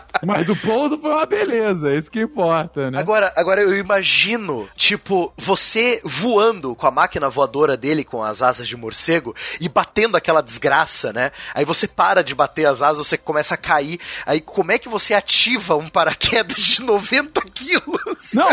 Mas o pouso foi uma beleza, isso que importa, né? Agora, agora eu imagino, tipo, você voando com a máquina voadora dele com as asas de morcego e batendo aquela desgraça, né? Aí você para de bater as asas, você começa a cair. Aí como é que você ativa um paraquedas de 90 quilos? Não,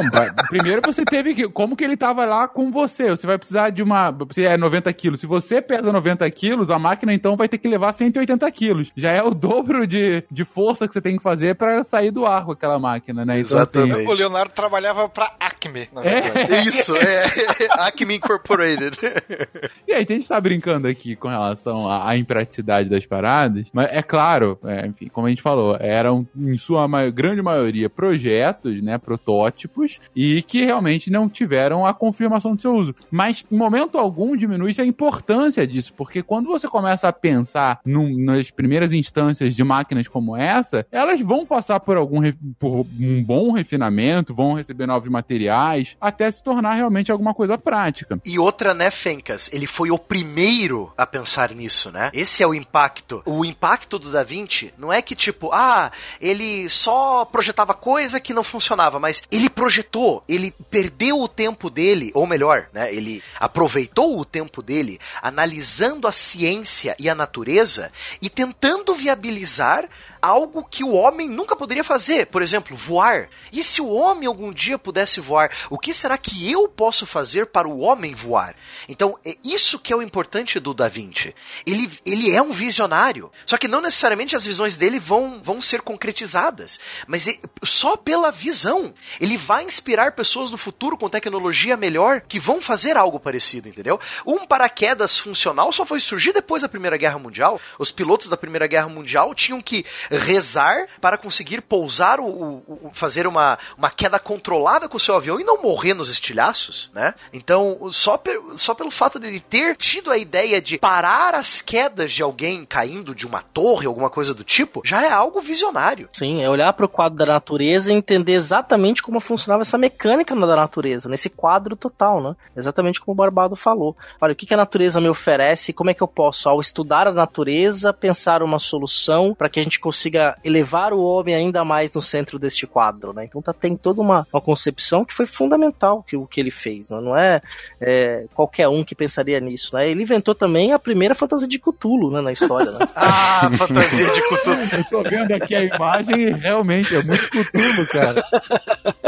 primeiro você teve que. Como que ele tava lá com você? Você vai precisar de uma. Se é 90 quilos. Se você pesa 90 quilos, a máquina então vai ter que levar 180 quilos. Já é o dobro de, de força que você tem que fazer pra sair do ar com aquela máquina, né? Então, Exatamente. O Leonardo trabalhava pra Acme, na É. verdade. É Isso, é Acme Incorporated. E aí, a gente tá brincando aqui com relação à, à impraticidade das paradas, mas é claro, é, enfim, como a gente falou, eram em sua ma- grande maioria projetos, né, protótipos, e que realmente não tiveram a confirmação do seu uso. Mas em momento algum diminui a importância disso, porque quando você começa a pensar num- nas primeiras instâncias de máquinas como essa, elas vão passar por algum por um bom refinamento, vão receber novos materiais, até se tornar realmente alguma coisa prática. E outra, né, Fencas? Ele foi o primeiro a pensar nisso, né? Esse é o impacto. O impacto do Da Vinci não é que, tipo, ah, ele só projetava coisa que não funcionava, mas ele projetou, ele perdeu o tempo dele, ou melhor, né, ele aproveitou o tempo dele analisando a ciência e a natureza e tentando viabilizar algo que o homem nunca poderia fazer. Por exemplo, voar. E se o homem algum dia pudesse voar, o que será que eu posso fazer para o homem voar? Então, é isso que é o importante do Da Vinci. Ele, ele é um visionário. Só que não necessariamente as visões dele vão, vão ser concretizadas. Mas e- só pela visão. Ele vai inspirar pessoas no futuro com tecnologia melhor que vão fazer algo parecido, entendeu? Um paraquedas funcional só foi surgir depois da Primeira Guerra Mundial. Os pilotos da Primeira Guerra Mundial tinham que rezar para conseguir pousar o, o- o- fazer uma, uma queda controlada com o seu avião e não morrer nos estilhaços, né? Então, só, per- só pelo fato de ele ter tido a ideia de parar as quedas de alguém caindo de uma torre, alguma coisa do tipo, já é algo visionário. Sim, é olhar para o quadro da natureza e entender exatamente como funcionava essa mecânica da natureza, nesse quadro total, né? Exatamente como o Barbado falou. Olha, o que, que a natureza me oferece, como é que eu posso, ao estudar a natureza, pensar uma solução para que a gente consiga elevar o homem ainda mais no centro deste quadro, né? Então tá, tem toda uma, uma concepção que foi fundamental que o que ele fez, né? não é, é, qualquer um que pensaria nisso, né? Ele inventou também a primeira fantasia de Cthulhu, né, na história, né? Ah, fantasia de Cthulhu. Eu tô vendo aqui a imagem e realmente é muito Cthulhu, cara.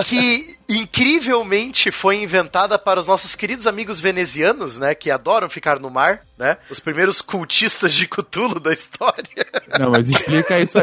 que incrivelmente foi inventada para os nossos queridos amigos venezianos, né, que adoram ficar no mar, né? Os primeiros cultistas de Cthulhu da história. Não, mas explica isso aí,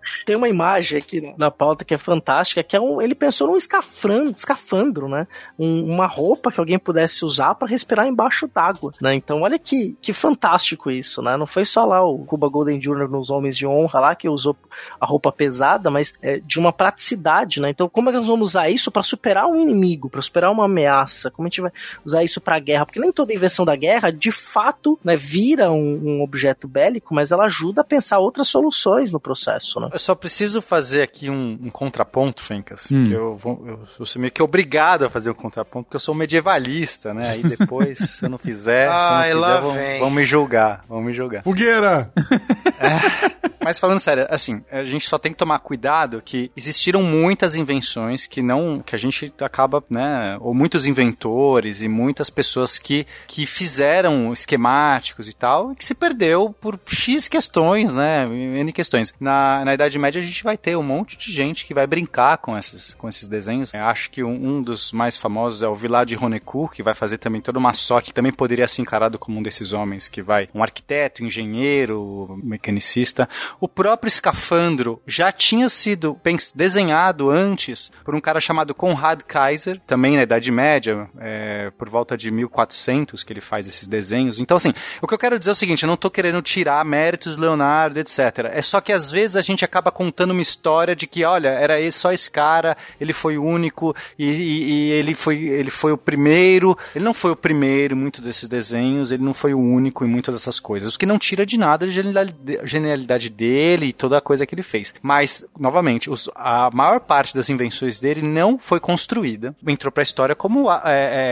Tem uma imagem aqui na- na pauta que é fantástica, que é um, ele pensou num escafandro, escafandro né? Um- uma roupa que alguém pudesse usar para respirar embaixo d'água, né? Então, olha que, que fantástico isso, né? Não foi só lá o Cuba Golden Jr. nos Homens de Honra lá que usou a roupa pesada, mas é, de uma praticidade, né? Então, como é que nós vamos usar isso para superar um inimigo, para superar uma ameaça? Como a gente vai usar isso para guerra? Porque nem toda invenção da guerra, de fato, né, vira um, um objeto bélico, mas ela ajuda a pensar outras soluções no processo, né? Eu só preciso fazer aqui um, um contraponto, Fencas. Hum. Porque eu, vou, eu, eu sou meio que obrigado a fazer um contraponto, porque eu sou medievalista, né? Aí depois, se eu não fizer, se eu não Ai, fizer, vão, vem. vão me julgar. Vão me julgar. Fogueira! Mas falando sério, assim, a gente só tem que tomar cuidado que existiram muitas invenções que não, que a gente acaba, né, ou muitos inventores e muitas pessoas que, que fizeram esquemáticos e tal, e que se perdeu por X questões, né, N questões. Na, na Idade Média a gente vai ter um monte de gente que vai brincar com esses, com esses desenhos. Eu acho que um, um dos mais famosos é o Vilá de Ronecourt, que vai fazer também toda uma sorte, que também poderia ser encarado como um desses homens, que vai, um arquiteto, engenheiro, mecanicista, o próprio escafandro já tinha sido desenhado antes por um cara chamado Conrad Kaiser, também na Idade Média, é, por volta de 1400 que ele faz esses desenhos. Então, assim, o que eu quero dizer é o seguinte: eu não estou querendo tirar méritos do Leonardo, etc. É só que às vezes a gente acaba contando uma história de que, olha, era só esse cara, ele foi único e, e- e ele, foi, ele foi o primeiro. Ele não foi o primeiro em muitos desses desenhos, ele não foi o único em muitas dessas coisas. O que não tira de nada a genialidade- dele e toda a coisa que ele fez. Mas, novamente, os- a maior parte das invenções dele não foi construída. Entrou pra história como é,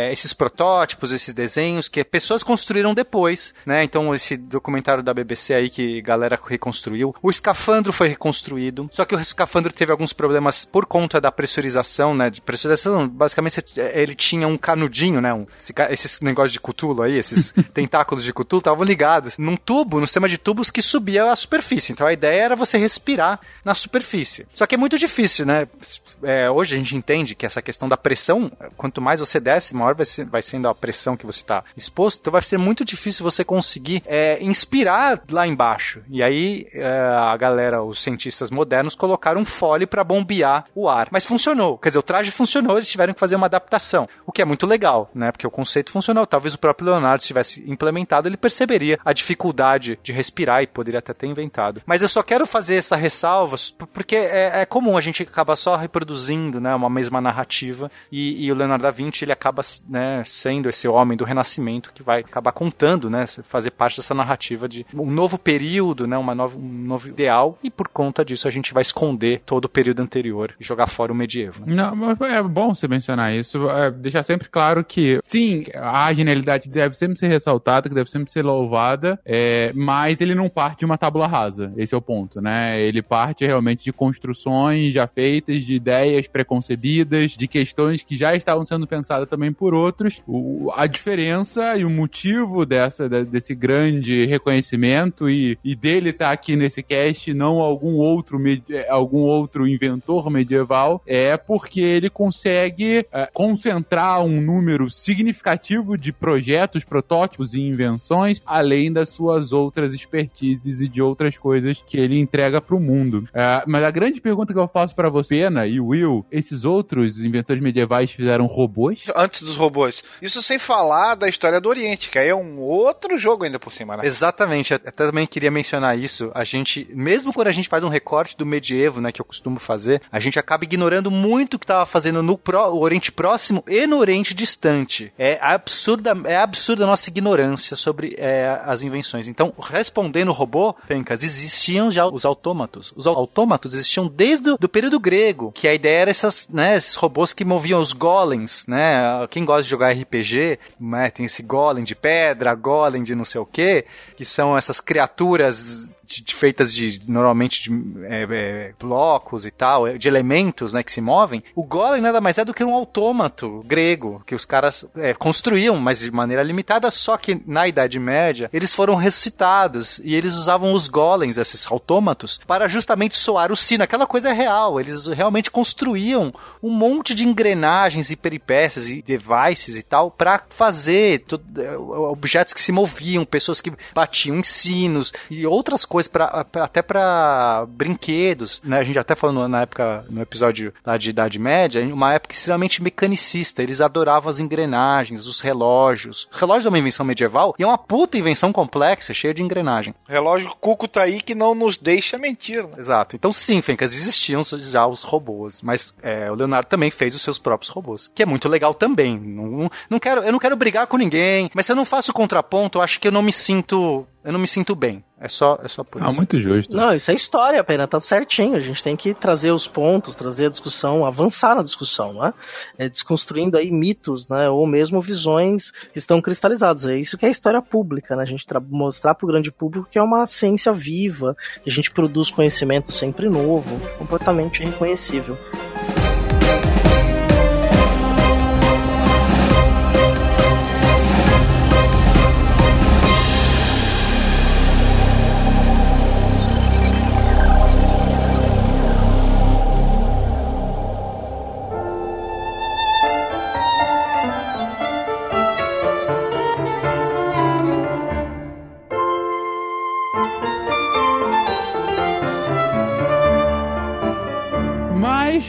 é, esses protótipos, esses desenhos que pessoas construíram depois, né? Então, esse documentário da BBC aí que a galera reconstruiu. O escafandro foi reconstruído, só que o escafandro teve alguns problemas por conta da pressurização, né? De pressurização, basicamente você- ele tinha um canudinho, né? Um, esses negócios de cutulo aí, esses tentáculos de cutulo estavam ligados num tubo, no sistema de tubos que subia à superfície. Então a ideia era você respirar na superfície. Só que é muito difícil, né? É, hoje a gente entende que essa questão da pressão, quanto mais você desce, maior vai, ser- vai sendo a pressão que você está exposto. Então vai ser muito difícil você conseguir é, inspirar lá embaixo. E aí é, a galera, os cientistas modernos, colocaram um fole para bombear o ar. Mas funcionou. Quer dizer, o traje funcionou, eles tiveram que fazer uma adaptação. O que é muito legal, né? Porque o conceito funcionou. Talvez o próprio Leonardo se tivesse implementado, ele perceberia a dificuldade de respirar e poderia até ter inventado. Mas eu só quero fazer essa ressalva porque é, é comum a gente acabar só reproduzindo, né, uma mesma narrativa e, e o Leonardo da Vinci ele acaba, né, sendo esse homem do Renascimento que vai acabar contando, né, fazer parte dessa narrativa de um novo período, né, uma nova, um novo ideal e por conta disso a gente vai esconder todo o período anterior e jogar fora o medievo. né? Não, é bom você mencionar isso, é, deixar sempre claro que, sim, a genialidade deve sempre ser ressaltada, que deve sempre ser louvada, é, mas ele não parte de uma tábula rasa, esse é o ponto, né? Ele parte realmente de construções já feitas, de ideias preconcebidas, de questões que já estavam sendo pensadas também por outros. O- a diferença e o motivo dessa, desse grande reconhecimento e, e dele estar aqui nesse cast, não algum outro, medi- algum outro inventor medieval, é porque ele consegue é, concentrar um número significativo de projetos, protótipos e invenções, além das suas outras expertises e de outras coisas que ele entrega para o mundo. É, mas a grande pergunta que eu faço para você, Ana e Will, esses outros os inventores medievais fizeram robôs. Antes dos robôs. Isso sem falar da história do Oriente, que aí é um outro jogo ainda por cima, né? Exatamente, até também queria mencionar isso. A gente, mesmo quando a gente faz um recorte do medievo, né, que eu costumo fazer, a gente acaba ignorando muito o que estava fazendo no Oriente Próximo e no Oriente Distante. É absurda, é absurda a nossa ignorância sobre é, as invenções. Então, respondendo o robô, Fencas, existiam já os autômatos. Os au- autômatos existiam desde o do período grego, que a ideia era essas, né, esses robôs que moviam os golems, né? Quem gosta de jogar RPG, né, tem esse golem de pedra, golem de não sei o que, que são essas criaturas de- de- feitas de normalmente de é, é, blocos e tal, de elementos, né, que se movem. O golem nada mais é do que um autômato grego que os caras é, construíam, mas de maneira limitada. Só que na Idade Média eles foram ressuscitados e eles usavam os golems, esses autômatos, para justamente soar o sino. Aquela coisa é real. Eles realmente construíam um monte de engrenagens e peripécias e devices e tal para fazer é, objetos que se moviam, pessoas que batiam em sinos e outras coisas pra, pra- até para brinquedos, né? A gente até falou na época no episódio lá de Idade Média, uma época extremamente mecanicista. Eles adoravam as engrenagens, os relógios. O relógio é uma invenção medieval e é uma puta invenção complexa, cheia de engrenagem. Relógio Cuco tá aí que não nos deixa mentir, né? Exato. Então, sim, Fencas, existiam já os robôs, mas é, o Leonardo também fez os seus próprios robôs, que é muito legal também. Não, não quero, eu não quero brigar com ninguém, mas se eu não faço contraponto, eu acho que eu não me sinto, eu não me sinto bem. É só, é só por Ah, isso. muito justo. Não, isso é história, pena, tá certinho. A gente tem que trazer os pontos, trazer a discussão, avançar na discussão, né? É, desconstruindo aí mitos, né? Ou mesmo visões que estão cristalizadas. É isso que é história pública, né? A gente tra- mostrar pro grande público que é uma ciência viva, que a gente produz conhecimento sempre novo, completamente reconhecível.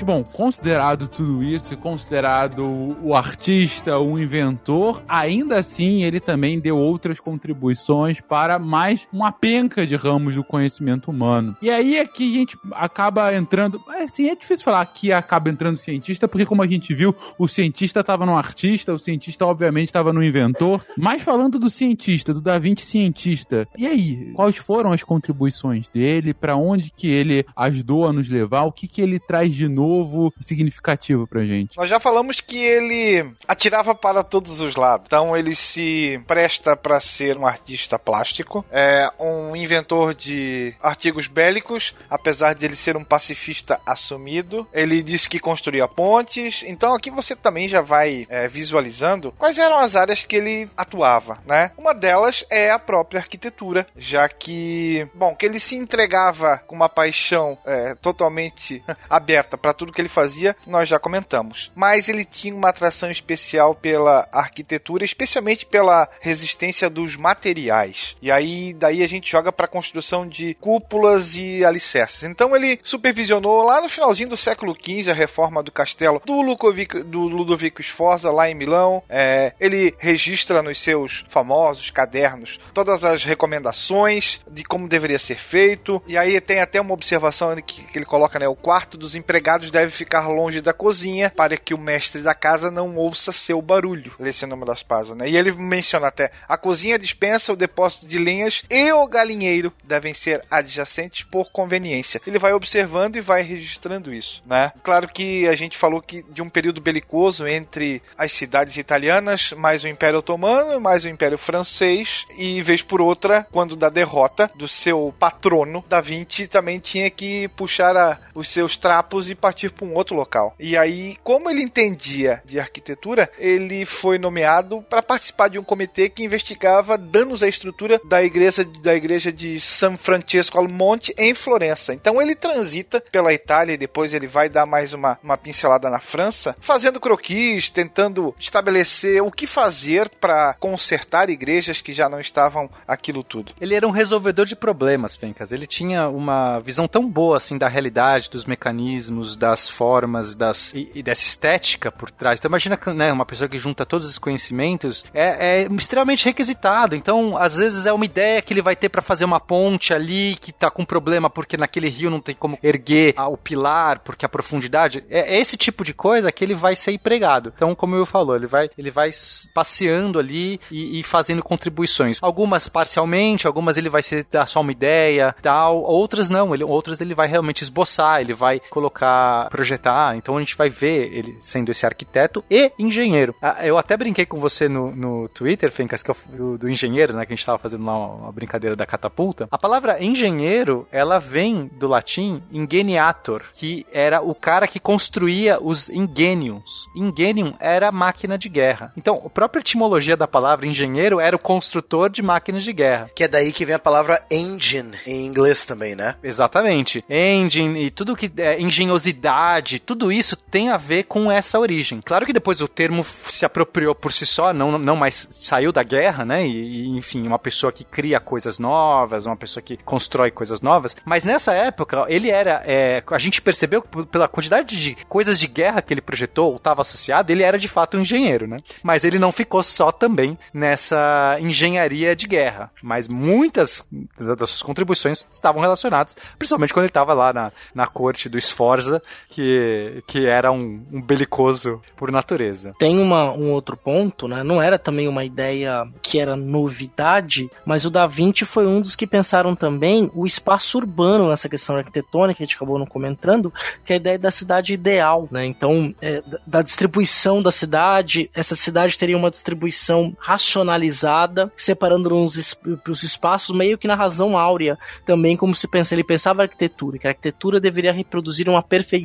Bom, considerado tudo isso, considerado o artista, o inventor, ainda assim ele também deu outras contribuições para mais uma penca de ramos do conhecimento humano. E aí é que a gente acaba entrando. Assim, é difícil falar que acaba entrando cientista, porque como a gente viu, o cientista estava no artista, o cientista obviamente estava no inventor. Mas falando do cientista, do Da Vinci cientista, e aí? Quais foram as contribuições dele? Para onde que ele ajudou a nos levar? O que que ele traz de novo significativo pra gente? Nós já falamos que ele atirava para todos os lados. Então ele se presta para ser um artista plástico, é um inventor de artigos bélicos, apesar de ele ser um pacifista assumido. Ele disse que construía pontes. Então aqui você também já vai é, visualizando quais eram as áreas que ele atuava, né? Uma delas é a própria arquitetura, já que, bom, que ele se entregava com uma paixão é, totalmente aberta para tudo que ele fazia, nós já comentamos. Mas ele tinha uma atração especial pela arquitetura, especialmente pela resistência dos materiais. E aí daí a gente joga para a construção de cúpulas e alicerces. Então ele supervisionou lá no finalzinho do século XV a reforma do castelo do Ludovico, do Ludovico Sforza lá em Milão. É, ele registra nos seus famosos cadernos todas as recomendações de como deveria ser feito. E aí tem até uma observação que, que ele coloca, né? O quarto dos empregados deve ficar longe da cozinha para que o mestre da casa não ouça seu barulho. Esse é o nome das páginas, né? E ele menciona até a cozinha dispensa, o depósito de lenhas e o galinheiro devem ser adjacentes por conveniência. Ele vai observando e vai registrando isso, né? Claro que a gente falou que de um período belicoso entre as cidades italianas, mais o Império Otomano, mais o Império Francês e vez por outra, quando da derrota do seu patrono, Da Vinci também tinha que puxar a- os seus trapos e partir para um outro local. E aí, como ele entendia de arquitetura, ele foi nomeado para participar de um comitê que investigava danos à estrutura da igreja da igreja de San Francesco al Monte em Florença. Então ele transita pela Itália e depois ele vai dar mais uma, uma pincelada na França, fazendo croquis, tentando estabelecer o que fazer para consertar igrejas que já não estavam aquilo tudo. Ele era um resolvedor de problemas, Fencas. Ele tinha uma visão tão boa assim da realidade, dos mecanismos, das formas, das e, e dessa estética por trás. Então imagina né, uma pessoa que junta todos os conhecimentos é, é extremamente requisitado. Então, às vezes é uma ideia que ele vai ter para fazer uma ponte ali que tá com problema porque naquele rio não tem como erguer o pilar, porque a profundidade. É, é esse tipo de coisa que ele vai ser empregado. Então, como eu falou, ele vai, ele vai passeando ali e, e fazendo contribuições. Algumas parcialmente, algumas ele vai ser dar só uma ideia, tal. Outras não, ele, outras ele vai realmente esboçar, ele vai colocar, projetar. Então a gente vai ver ele sendo esse arquiteto e engenheiro. Ah, eu até brinquei com você no, no Twitter, Fencas, que é do, do engenheiro, né? Que a gente tava fazendo lá uma, uma brincadeira da catapulta. A palavra engenheiro, ela vem do latim ingeniator, que era o cara que construía os ingeniums. Ingenium era máquina de guerra. Então, a própria etimologia da palavra engenheiro era o construtor de máquinas de guerra. Que é daí que vem a palavra engine em inglês também, né? Exatamente. Engine e tudo que é engenhosidade, tudo isso tem a ver com essa origem. Claro que depois o termo se apropriou por si só, não, não mais saiu da guerra, né? E, e enfim, uma pessoa que cria coisas novas, uma pessoa que constrói coisas novas. Mas nessa época, ele era. É, a gente percebeu pela quantidade de coisas de guerra que ele projetou ou estava associado, ele era de fato um engenheiro, né? Mas ele não ficou só também nessa engenharia de guerra. Mas muitas das suas contribuições estavam relacionadas, principalmente quando ele estava lá na, na corte do Sforza, que, que era um, um belicoso por natureza. Tem uma, um outro ponto, né? Não era também uma ideia que era novidade, mas o Da Vinci foi um dos que pensaram também o espaço urbano nessa questão arquitetônica, que a gente acabou não comentando, que é a ideia da cidade ideal, né? Então, é, da distribuição da cidade, essa cidade teria uma distribuição racionalizada, separando os, os espaços meio que na razão áurea, também como se pensa, ele pensava a arquitetura, que a arquitetura deveria reproduzir uma perfeição,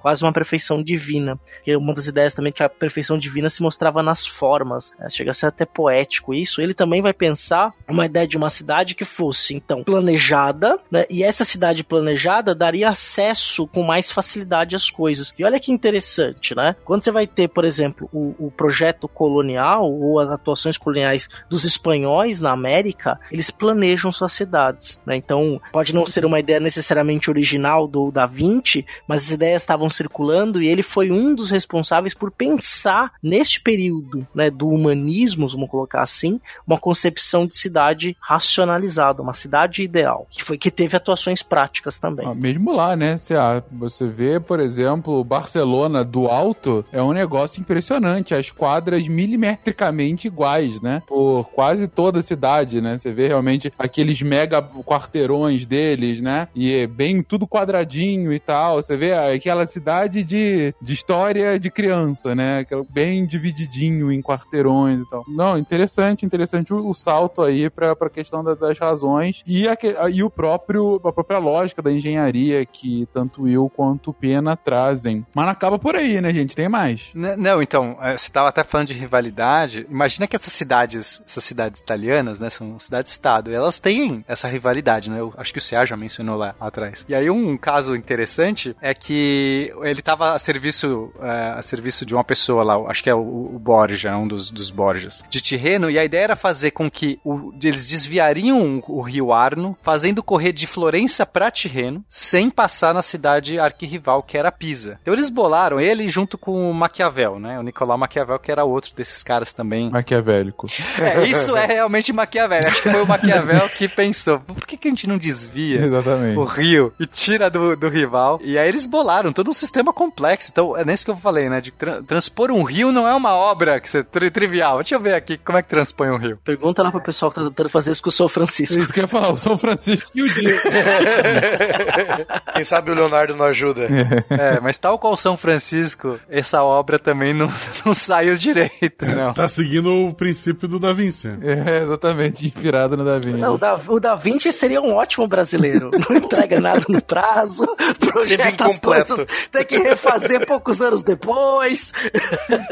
quase uma perfeição divina. E uma das ideias também que a perfeição divina se mostrava nas formas, né? chega a ser até poético isso. Ele também vai pensar uma ideia de uma cidade que fosse então planejada, né? E essa cidade planejada daria acesso com mais facilidade às coisas. E olha que interessante, né? Quando você vai ter, por exemplo, o, o projeto colonial ou as atuações coloniais dos espanhóis na América, eles planejam suas cidades, né? Então, pode não ser uma ideia necessariamente original do Da Vinci, mas as ideias estavam circulando e ele foi um dos responsáveis por pensar neste período, né, do humanismo, vamos colocar assim, uma concepção de cidade racionalizada, uma cidade ideal, que foi que teve atuações práticas também. Ah, mesmo lá, né? Você, ah, você vê, por exemplo, Barcelona do alto é um negócio impressionante, as quadras milimetricamente iguais, né? Por quase toda a cidade, né? Você vê realmente aqueles mega quarteirões deles, né? E é bem tudo quadradinho e tal. Você vê aquela cidade de, de história de criança, né? Bem divididinho em quarteirões e tal. Não, interessante, interessante o, o salto aí pra, pra questão da, das razões e, a, e o próprio, a própria lógica da engenharia que tanto eu quanto Pena trazem. Mas não acaba por aí, né, gente? Tem mais. Não, então, é, você tava até falando de rivalidade. Imagina que essas cidades, essas cidades italianas, né, são cidades-estado, elas têm essa rivalidade, né? Eu acho que o Ceará já mencionou lá atrás. E aí um caso interessante é que ele estava a serviço, é, a serviço de uma pessoa lá, acho que é o, o Borja, um dos, dos Borjas, de Tirreno, e a ideia era fazer com que o, eles desviariam o rio Arno, fazendo correr de Florença para Tirreno, sem passar na cidade arquirrival, que era Pisa. Então eles bolaram ele junto com o Maquiavel, né? O Nicolau Maquiavel, que era outro desses caras também. Maquiavélico. É, isso é realmente Maquiavel. Acho que foi o Maquiavel que pensou, por que, que a gente não desvia Exatamente. o rio e tira do, do rival? E aí eles bolaram todo um sistema complexo. Então, é nesse que eu falei, né? De tra transpor um rio não é uma obra que você tri trivial. Deixa eu ver aqui como é que transpõe um rio. Pergunta lá pro pessoal que tá tentando fazer isso com o São Francisco. Isso que eu ia falar, o São Francisco e o dia. Quem sabe o Leonardo não ajuda. É, mas tal qual São Francisco, essa obra também não, não saiu direito, não. Tá seguindo o princípio do Da Vinci. É, exatamente, inspirado no Da Vinci. Não, o, da, o Da Vinci seria um ótimo brasileiro. Não entrega nada no prazo, projeta as coisas, tem que refazer poucos anos depois.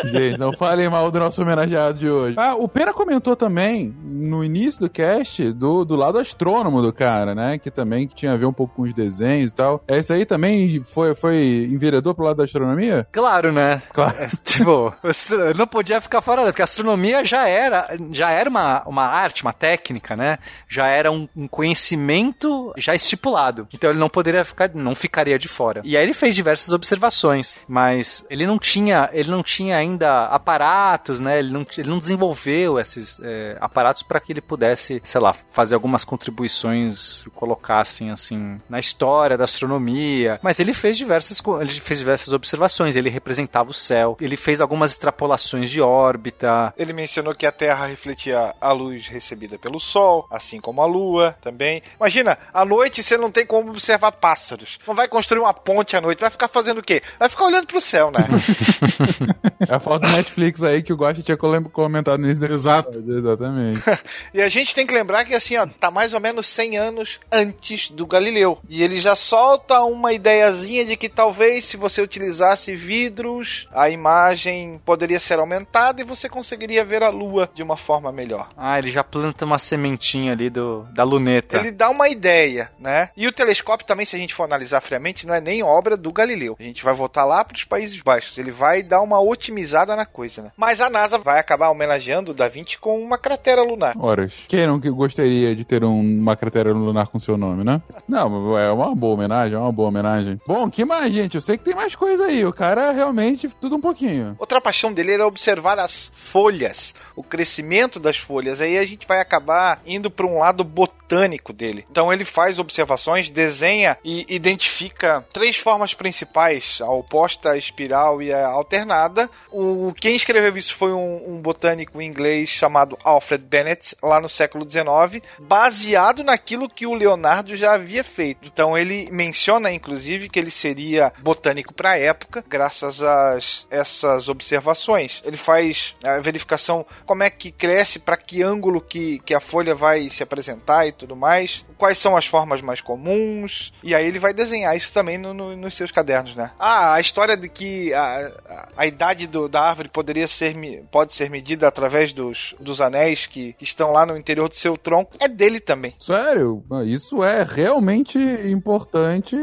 Gente, não falem mal do nosso homenageado de hoje. Ah, o Pena comentou também, no início do cast, do, do lado astrônomo do cara, né? Que também que tinha a ver um pouco com os desenhos e tal. É isso aí também foi, foi enveredou pro lado da astronomia? Claro, né? Claro. É, tipo, não podia ficar fora, porque a astronomia já era, já era uma, uma arte, uma técnica, né? Já era um, um conhecimento já estipulado. Então ele não poderia ficar, não ficaria de fora. E aí ele fez diversas observações, mas ele não tinha, ele não tinha ainda aparatos, né? Ele não, ele não desenvolveu esses é, aparatos para que ele pudesse, sei lá, fazer algumas contribuições, colocassem assim na história da astronomia. Mas ele fez diversas, ele fez diversas observações. Ele representava o céu. Ele fez algumas extrapolações de órbita. Ele mencionou que a Terra refletia a luz recebida pelo Sol, assim como a Lua também. Imagina, à noite você não tem como observar pássaros. Não vai construir uma ponte à noite, vai ficar fazendo o quê? Vai ficar olhando pro céu, né? É a foto do Netflix aí que o Gosta tinha comentado do Exato. Exatamente. E a gente tem que lembrar que assim, ó, tá mais ou menos 100 anos antes do Galileu. E ele já solta uma ideiazinha de que talvez se você utilizasse vidros, a imagem poderia ser aumentada e você conseguiria ver a lua de uma forma melhor. Ah, ele já planta uma sementinha ali do, da luneta. Ele dá uma ideia, né? E o telescópio também, se a gente for analisar friamente, não é nem obra do Galileu. A gente vai voltar lá para os Países Baixos. Ele vai dar uma otimizada na coisa, né? Mas a NASA vai acabar homenageando o Da Vinci com uma cratera lunar. Horas. Quem não que gostaria de ter um- uma cratera lunar com seu nome, né? Não, é uma boa homenagem, é uma boa homenagem. Bom, que mais, gente? Eu sei que tem mais coisa aí. O cara realmente tudo um pouquinho. Outra paixão dele era observar as folhas, o crescimento das folhas. Aí a gente vai acabar indo para um lado botânico dele. Então ele faz observações, desenha e identifica três formas principais: a oposta, a espiral e a alternada. O quem escreveu isso foi um, um botânico inglês chamado Alfred Bennett, lá no século XIX, baseado naquilo que o Leonardo já havia feito. Então ele menciona, inclusive, que ele seria botânico para a época, graças a essas observações. Ele faz a verificação como é que cresce, para que ângulo que, que a folha vai se apresentar e tudo mais, quais são as formas mais comuns, e aí ele vai desenhar isso também no- no- nos seus cadernos, né? Ah, a história de que a, a, a idade do- da árvore poderia ser, pode ser medida através dos, dos anéis que, que estão lá no interior do seu tronco é dele também. Sério, isso é realmente importante,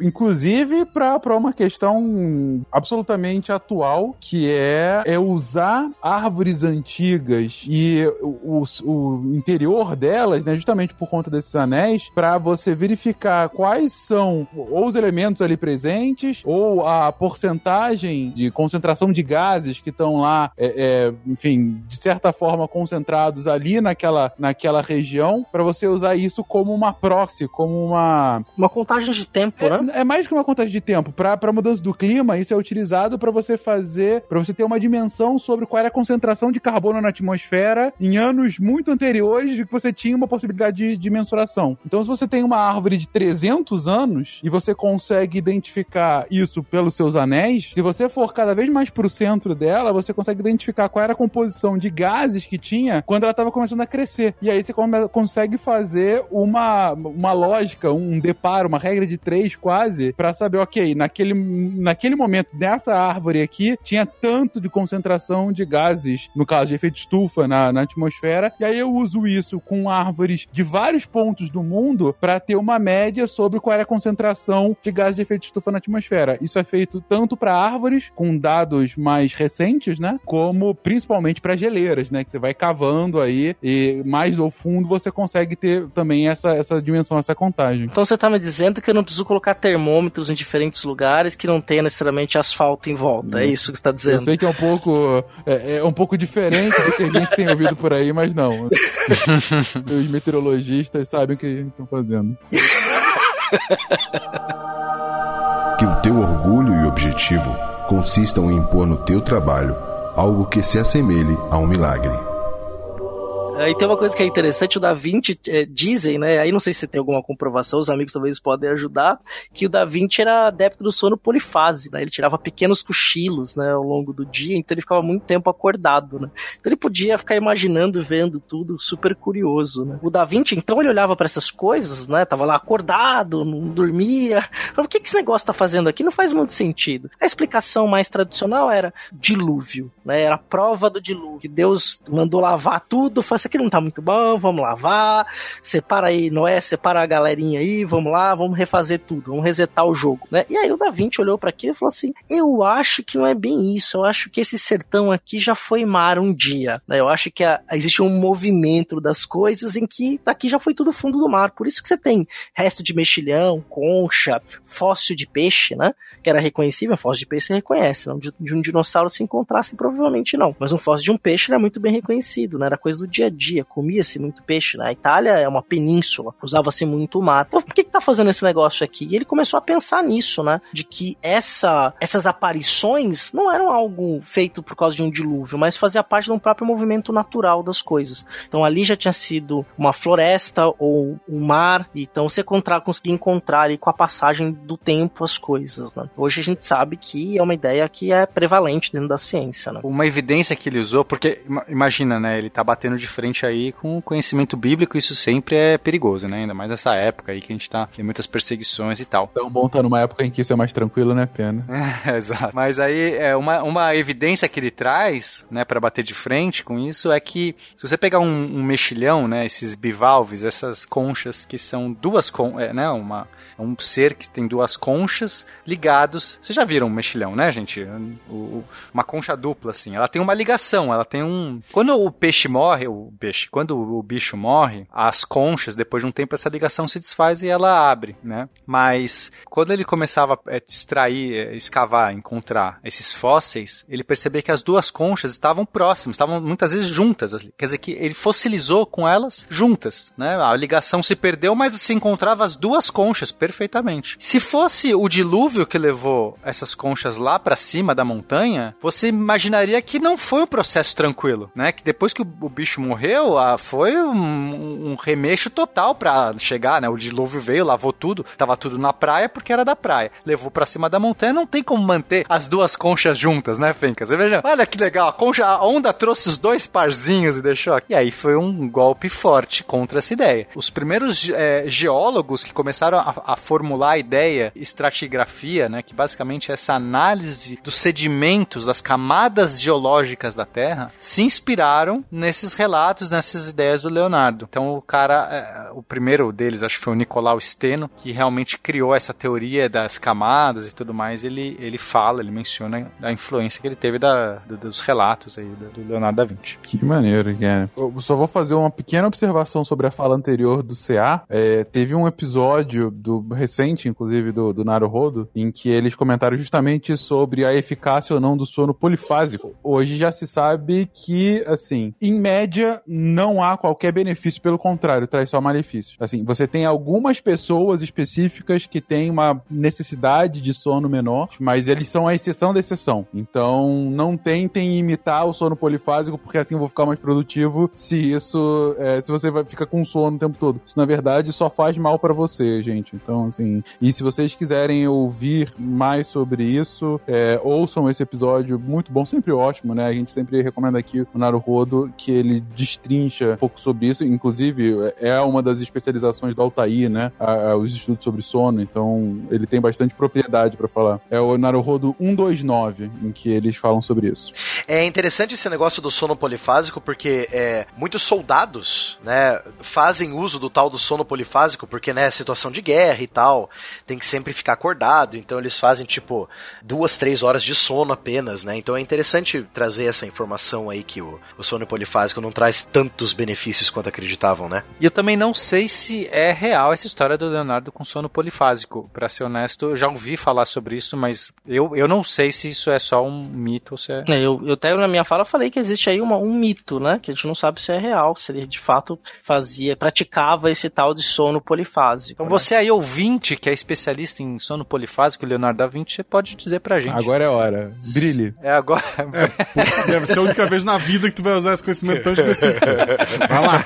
inclusive para uma questão absolutamente atual, que é, é usar árvores antigas e o, o interior delas, né, justamente por conta desses anéis, para você verificar quais são ou os elementos ali presentes ou a porcentagem de concentração de gases que estão lá, é, é, enfim, de certa forma concentrados ali naquela, naquela região, para você usar isso como uma proxy, como uma. Uma contagem de tempo, né? É mais que uma contagem de tempo. Para mudança do clima, isso é utilizado para você fazer, para você ter uma dimensão sobre qual era a concentração de carbono na atmosfera em anos muito anteriores de que você tinha uma possibilidade de, de mensuração. Então, se você tem uma árvore de 300 anos e você consegue identificar isso pelos seus anéis, se você for cada vez mais para o centro dela, você consegue identificar qual era a composição de gases que tinha quando ela estava começando a crescer. E aí você come- consegue fazer uma, uma lógica, um deparo, uma regra de três quase, para saber, ok, naquele, naquele momento, nessa árvore aqui, tinha tanto de concentração de gases, no caso de efeito estufa na, na atmosfera, e aí eu uso isso com árvores de vários pontos do mundo para ter uma média sobre qual era a concentração de gases de efeito estufa na atmosfera. Isso é feito tanto para árvores, com dados mais recentes, né? Como principalmente para geleiras, né? Que você vai cavando aí e mais ao fundo você consegue ter também essa, essa dimensão, essa contagem. Então você tá me dizendo que eu não preciso colocar termômetros em diferentes lugares que não tenha necessariamente asfalto em volta. É isso que você tá Eu dizendo. sei que é um pouco é, é um pouco diferente do que a gente tem ouvido por aí, mas não. Os meteorologistas sabem o que estão fazendo. Que o teu orgulho e objetivo consistam em impor no teu trabalho algo que se assemelhe a um milagre. Aí tem uma coisa que é interessante, o Da Vinci, eh, dizem, né? Aí não sei se tem alguma comprovação, os amigos talvez podem ajudar, que o Da Vinci era adepto do sono polifase, né? Ele tirava pequenos cochilos, né, ao longo do dia, então ele ficava muito tempo acordado, né? Então ele podia ficar imaginando, vendo tudo, super curioso, né? O Da Vinci, então, ele olhava para essas coisas, né? Tava lá acordado, não dormia. Falava, o que que esse negócio tá fazendo aqui? Não faz muito sentido. A explicação mais tradicional era dilúvio, né? Era a prova do dilúvio. Deus mandou lavar tudo, negócio aqui não tá muito bom, vamos lavar, separa aí, Noé, separa a galerinha aí, vamos lá, vamos refazer tudo, vamos resetar o jogo, né? E aí o Da Vinci olhou para aquilo e falou assim: eu acho que não é bem isso, eu acho que esse sertão aqui já foi mar um dia, né? Eu acho que a, existe um movimento das coisas em que daqui já foi tudo fundo do mar, por isso que você tem resto de mexilhão, concha, fóssil de peixe, né? Que era reconhecível, fóssil de peixe você reconhece, não de, de um dinossauro se encontrasse provavelmente não, mas um fóssil de um peixe era muito bem reconhecido, né? Era coisa do dia a dia, comia-se muito peixe, né? A Itália é uma península, usava-se muito mar. Então, por que que tá fazendo esse negócio aqui? E ele começou a pensar nisso, né? De que essa, essas aparições não eram algo feito por causa de um dilúvio, mas fazia parte de um próprio movimento natural das coisas. Então ali já tinha sido uma floresta ou um mar, então você encontrar, conseguir encontrar ali com a passagem do tempo as coisas, né? Hoje a gente sabe que é uma ideia que é prevalente dentro da ciência, né? Uma evidência que ele usou, porque imagina, né, ele tá batendo de frente aí com conhecimento bíblico, isso sempre é perigoso, né? Ainda mais nessa época aí que a gente tá, tem muitas perseguições e tal. Tão bom tá numa época em que isso é mais tranquilo, né, pena? É, exato. Mas aí, é uma, uma evidência que ele traz, né, para bater de frente com isso é que se você pegar um, um mexilhão, né, esses bivalves, essas conchas que são duas, con é, né, uma, é um ser que tem duas conchas ligados. Vocês já viram um mexilhão, né, gente? O, uma concha dupla, assim. Ela tem uma ligação, ela tem um. Quando o peixe morre, o peixe, quando o bicho morre, as conchas, depois de um tempo, essa ligação se desfaz e ela abre, né? Mas quando ele começava a extrair, escavar, encontrar esses fósseis, ele percebeu que as duas conchas estavam próximas, estavam muitas vezes juntas. Quer dizer que ele fossilizou com elas juntas, né? A ligação se perdeu, mas se encontrava as duas conchas perfeitamente. Se fosse o dilúvio que levou essas conchas lá para cima da montanha, você imaginaria que não foi um processo tranquilo, né? Que depois que o, bicho morreu, ah, foi um, um remexo total para chegar, né? O dilúvio veio, lavou tudo, tava tudo na praia porque era da praia. Levou para cima da montanha, não tem como manter as duas conchas juntas, né, Fencas? Você veja, olha que legal, a concha, a onda trouxe os dois parzinhos e deixou aqui. E aí foi um golpe forte contra essa ideia. Os primeiros é, geólogos que começaram a, a formular a ideia estratigrafia, né, que basicamente é essa análise dos sedimentos, das camadas geológicas da Terra, se inspiraram nesses relatos, nessas ideias do Leonardo. Então o cara, é, o primeiro deles, acho que foi o Nicolau Steno, que realmente criou essa teoria das camadas e tudo mais. Ele, ele fala, ele menciona a influência que ele teve da, dos relatos aí do Leonardo da Vinci. Que maneiro, cara. Eu só vou fazer uma pequena observação sobre a fala anterior do CA. É, teve um episódio do recente, inclusive, do, do Naruhodo, em que eles comentaram justamente sobre a eficácia ou não do sono polifásico. Hoje já se sabe que, assim, em média, não há qualquer benefício, pelo contrário, traz só malefício. Assim, você tem algumas pessoas específicas que têm uma necessidade de sono menor, mas eles são a exceção da exceção. Então, não tentem imitar o sono polifásico, porque assim eu vou ficar mais produtivo se isso, é, se você vai ficar com sono o tempo todo. Isso, na verdade, só faz mal para você, gente. Então, assim, e se vocês quiserem ouvir mais sobre isso, é, ouçam esse episódio muito bom, sempre ótimo, né? A gente sempre recomenda aqui o Naruhodo, que ele destrincha um pouco sobre isso. Inclusive, é uma das especializações do Altair, né? A, a, os estudos sobre sono. Então, ele tem bastante propriedade para falar. É o Naruhodo 129, em que eles falam sobre isso. É interessante esse negócio do sono polifásico, porque é, muitos soldados, né, fazem uso do tal do sono polifásico, porque, né, situação de guerra e tal, tem que sempre ficar acordado, então eles fazem, tipo, duas, três horas de sono apenas, né, então é interessante trazer essa informação aí que o, o sono polifásico não traz tantos benefícios quanto acreditavam, né. E eu também não sei se é real essa história do Leonardo com sono polifásico, para ser honesto, eu já ouvi falar sobre isso, mas eu, eu não sei se isso é só um mito ou se é... é eu, eu até na minha fala falei que existe aí uma, um mito, né, que a gente não sabe se é real, se ele de fato fazia, praticava esse tal de sono polifásico. Então né? você aí ouvinte que é especialista em sono polifásico, Leonardo da Vinci, pode dizer pra gente. Agora é hora. Brilhe. É agora. É, deve ser a única vez na vida que tu vai usar esse conhecimento tão específico. Vai lá.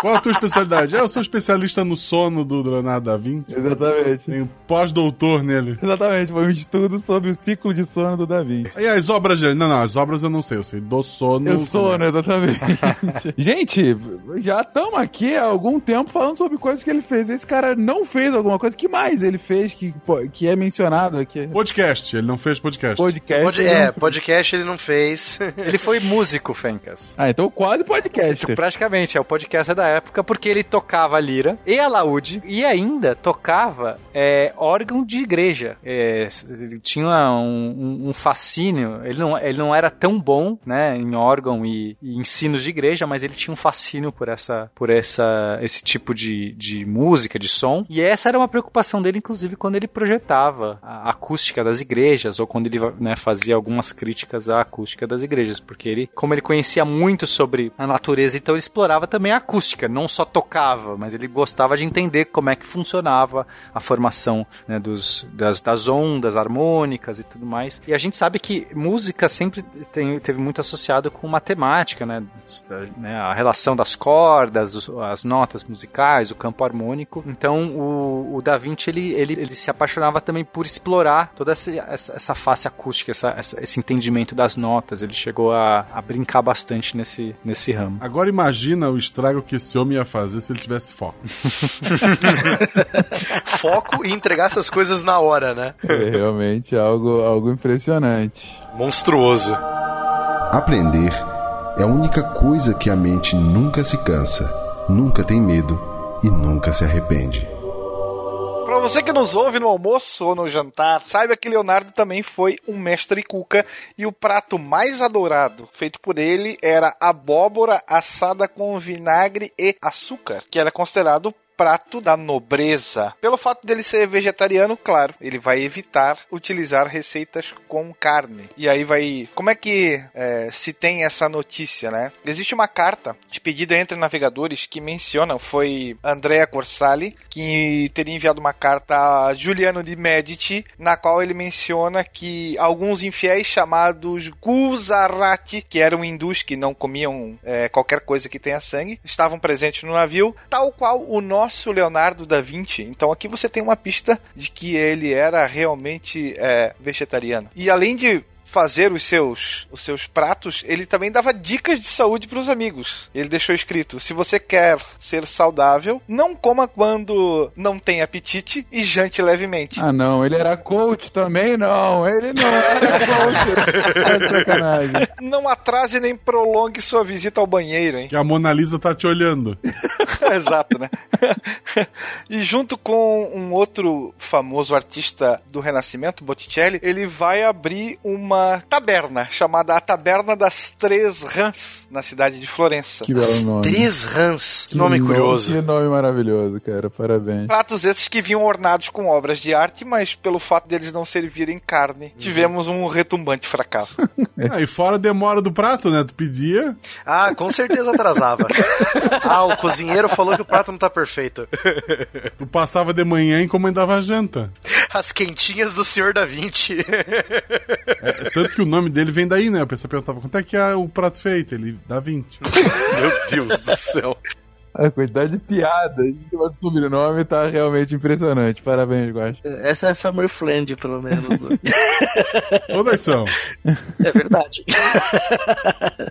Qual a tua especialidade? Eu sou especialista no sono do Leonardo da Vinci. Exatamente. Tenho pós-doutor nele. Exatamente, foi um estudo sobre o ciclo de sono do Da Vinci. E as obras dele? Não, não, as obras eu não sei, eu sei do sono. Eu sono, exatamente. Gente, já estamos aqui há algum tempo falando sobre coisas que ele fez. Esse cara não fez alguma coisa. que mais ele fez que, que é mencionado aqui? Podcast, ele não fez podcast. Podcast. Pod- é, podcast ele não fez. Ele foi músico, Fencas. Ah, então quase podcast. Praticamente, é o podcast da época, porque ele tocava lira e alaúde e ainda tocava é, órgão de igreja. É, tinha um, um- um fascínio, ele não, ele não era tão bom né, em órgão e, e ensinos de igreja, mas ele tinha um fascínio por essa por essa, esse tipo de, de música, de som. E essa era uma preocupação dele, inclusive, quando ele projetava a acústica das igrejas ou quando ele né, fazia algumas críticas à acústica das igrejas, porque ele, como ele conhecia muito sobre a natureza, então ele explorava também a acústica, não só tocava, mas ele gostava de entender como é que funcionava a formação né, dos, das, das ondas harmônicas e tudo mais. E a gente sabe que música sempre tem, teve muito associado com matemática, né, né, a relação das cordas, as notas musicais, o campo harmônico. Então o, o Da Vinci ele, ele, ele se apaixonava também por explorar toda essa, essa, essa face acústica, essa, essa- esse entendimento das notas. Ele chegou a, a brincar bastante nesse, nesse ramo. Agora imagina o estrago que esse homem ia fazer se ele tivesse foco. Foco e entregar essas coisas na hora, né? É realmente algo, algo impressionante. Monstruoso. Aprender é a única coisa que a mente nunca se cansa, nunca tem medo e nunca se arrepende. Você que nos ouve no almoço ou no jantar, saiba que Leonardo também foi um mestre cuca e o prato mais adorado feito por ele era abóbora assada com vinagre e açúcar, que era considerado prato da nobreza. Pelo fato dele ser vegetariano, claro, ele vai evitar utilizar receitas com carne. E aí vai. Como é que é, se tem essa notícia, né? Existe uma carta expedida entre navegadores que menciona, foi Andrea Corsali, que teria enviado uma carta a Giuliano de Medici, na qual ele menciona que alguns infiéis chamados Guzarati, que eram hindus que não comiam é, qualquer coisa que tenha sangue, estavam presentes no navio, tal qual o nosso Leonardo da Vinci. Então aqui você tem uma pista de que ele era realmente é, vegetariano. E além de fazer os seus, os seus pratos, ele também dava dicas de saúde para os amigos. Ele deixou escrito: se você quer ser saudável, não coma quando não tem apetite e jante levemente. Ah, não, ele era coach também? Não, ele não era coach. Sacanagem. Não atrase nem prolongue sua visita ao banheiro, hein? Que a Mona Lisa tá te olhando. Exato, né? e junto com um outro famoso artista do Renascimento, Botticelli, ele vai abrir uma taberna chamada a Taberna das Três Rãs, na cidade de Florença. Que belo nome. Três rãs. Que nome curioso. Que nome maravilhoso, cara. Parabéns. Pratos esses que vinham ornados com obras de arte, mas pelo fato deles não servirem carne, tivemos um retumbante fracasso. Ah, e fora a demora do prato, né? Tu pedia. Ah, com certeza atrasava. ah, o cozinheiro falou que o prato não tá perfeito. Tu passava de manhã e encomendava a janta. As quentinhas do Senhor da Vinci. É, tanto que o nome dele vem daí, né? A pessoa perguntava quanto é que é o prato feito. Ele dá 20. Meu Deus do céu. A quantidade de cima do sobrenome tá realmente impressionante. Parabéns, Guax. Essa é family friend, pelo menos. Todas são. é verdade.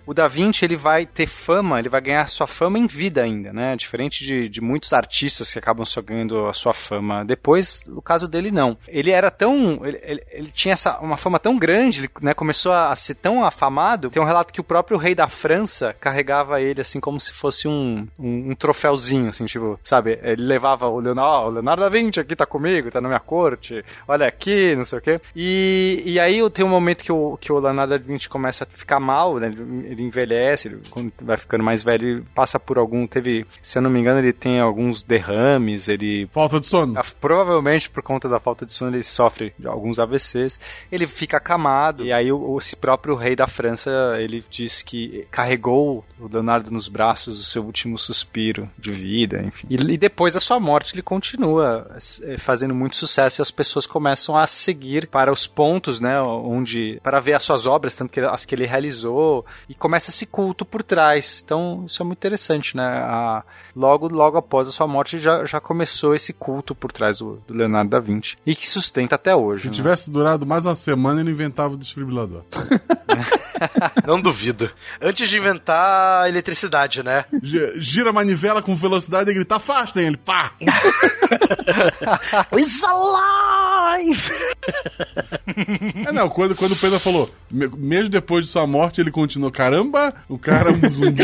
O Da Vinci, ele vai ter fama, ele vai ganhar sua fama em vida ainda, né? Diferente de, de muitos artistas que acabam só ganhando a sua fama depois, o caso dele não. Ele era tão... Ele, ele- ele tinha essa, uma fama tão grande, ele né, começou a, a ser tão afamado, tem um relato que o próprio rei da França carregava ele assim como se fosse um, um, um troféuzinho, assim, tipo, sabe? Ele levava o Leonardo, ó, o Leonardo da Vinci aqui tá comigo, tá na minha corte, olha aqui, não sei o quê. E, e aí tem um momento que o, que o Leonardo da Vinci começa a ficar mal, né? Ele, ele envelhece, ele, vai ficando mais velho, ele passa por algum, teve, se eu não me engano, ele tem alguns derrames, ele... Falta de sono. Provavelmente por conta da falta de sono ele sofre de alguns AVCs, ele fica acamado, e aí o, esse próprio rei da França, ele diz que carregou o Leonardo nos braços o seu último suspiro, de vida, enfim. E, e depois da sua morte ele continua eh, fazendo muito sucesso e as pessoas começam a seguir para os pontos, né, onde para ver as suas obras, tanto que as que ele realizou e começa esse culto por trás. Então isso é muito interessante, né? A, logo logo após a sua morte já, já começou esse culto por trás do, do Leonardo da Vinci e que sustenta até hoje. Se né? tivesse durado mais uma semana, ele inventava o desfibrilador. Não duvido. Antes de inventar a eletricidade, né? Gi- Gira a manivela com velocidade e grita, afastem ele, pá! It's alive! É, não, quando, quando o Pedro falou, me- mesmo depois de sua morte, ele continuou, caramba, o cara é um zumbi.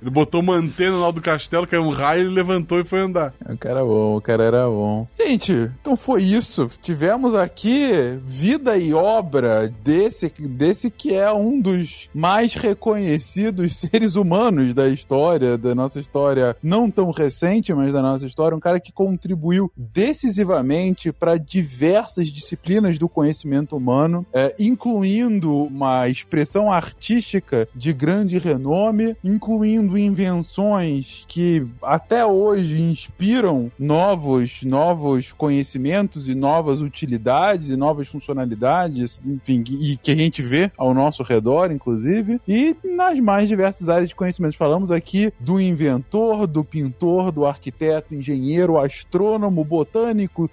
ele botou uma antena no alto do castelo, caiu um raio, ele levantou e foi andar. O cara era bom, o cara era bom. Gente, então foi isso. Tivemos aqui vida e obra desse, desse que é um dos mais reconhecidos seres humanos da história, da nossa história não tão recente, mas da nossa história. Um cara que contribuiu decisivamente para diversas disciplinas do conhecimento humano, é, incluindo uma expressão artística de grande renome, incluindo invenções que até hoje inspiram novos, novos conhecimentos e novas utilidades e novas funcionalidades, enfim, e que a gente vê ao nosso redor, inclusive, e nas mais diversas áreas de conhecimento. Falamos aqui do inventor, do pintor, do arquiteto, engenheiro, astrônomo, botânico,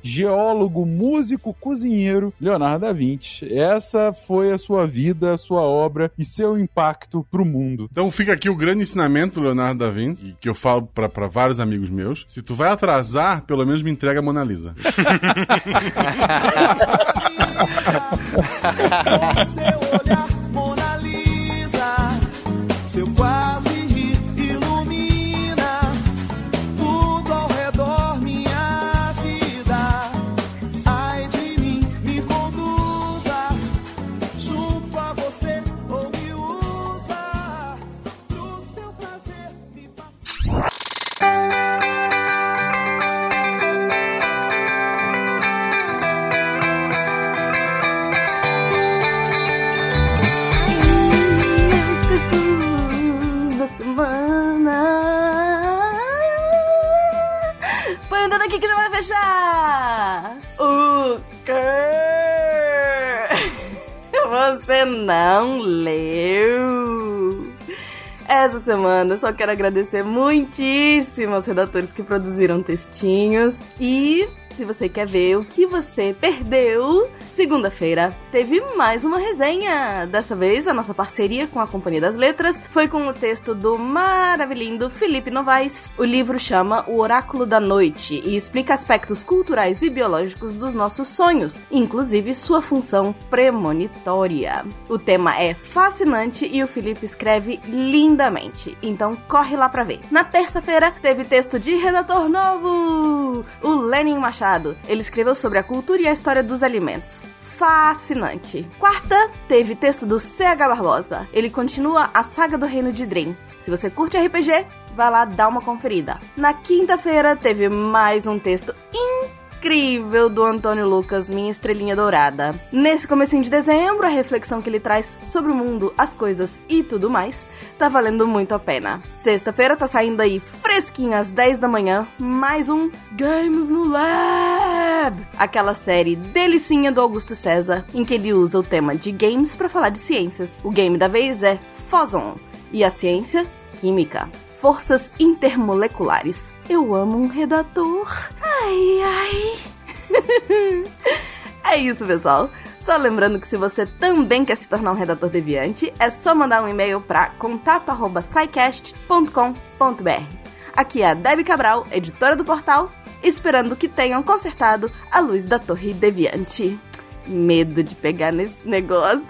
geólogo, músico, cozinheiro, Leonardo da Vinci. Essa foi a sua vida, a sua obra e seu impacto pro mundo. Então fica aqui o grande ensinamento do Leonardo da Vinci, que eu falo pra, pra vários amigos meus. Se tu vai atrasar, pelo menos me entrega a Mona Lisa. Seu olhar, só quero agradecer muitíssimo aos redatores que produziram textinhos e se você quer ver o que você perdeu, segunda-feira teve mais uma resenha. Dessa vez, a nossa parceria com a Companhia das Letras foi com o texto do maravilhindo Felipe Novaes. O livro chama O Oráculo da Noite e explica aspectos culturais e biológicos dos nossos sonhos, inclusive sua função premonitória. O tema é fascinante e o Felipe escreve lindamente, então corre lá pra ver. Na terça-feira teve texto de redator novo, o Lenin Machado. Ele escreveu sobre a cultura e a história dos alimentos fascinante. Quarta, teve texto do CH Barbosa. Ele continua a saga do Reino de Dream. Se você curte RPG, vai lá dar uma conferida. Na quinta-feira, teve mais um texto incrível do Antônio Lucas, Minha Estrelinha Dourada. Nesse comecinho de dezembro, a reflexão que ele traz sobre o mundo, as coisas e tudo mais, tá valendo muito a pena. Sexta-feira tá saindo aí fresquinho às 10 da manhã, mais um Games no Lab! Aquela série delicinha do Augusto César, em que ele usa o tema de games para falar de ciências. O game da vez é Foson, e a ciência, química. Forças intermoleculares. Eu amo um redator. Ai, ai. é isso, pessoal. Só lembrando que se você também quer se tornar um redator deviante, é só mandar um e-mail para contato@scicast.com.br. Aqui é a Debbie Cabral, editora do portal, esperando que tenham consertado a luz da torre deviante. Medo de pegar nesse negócio.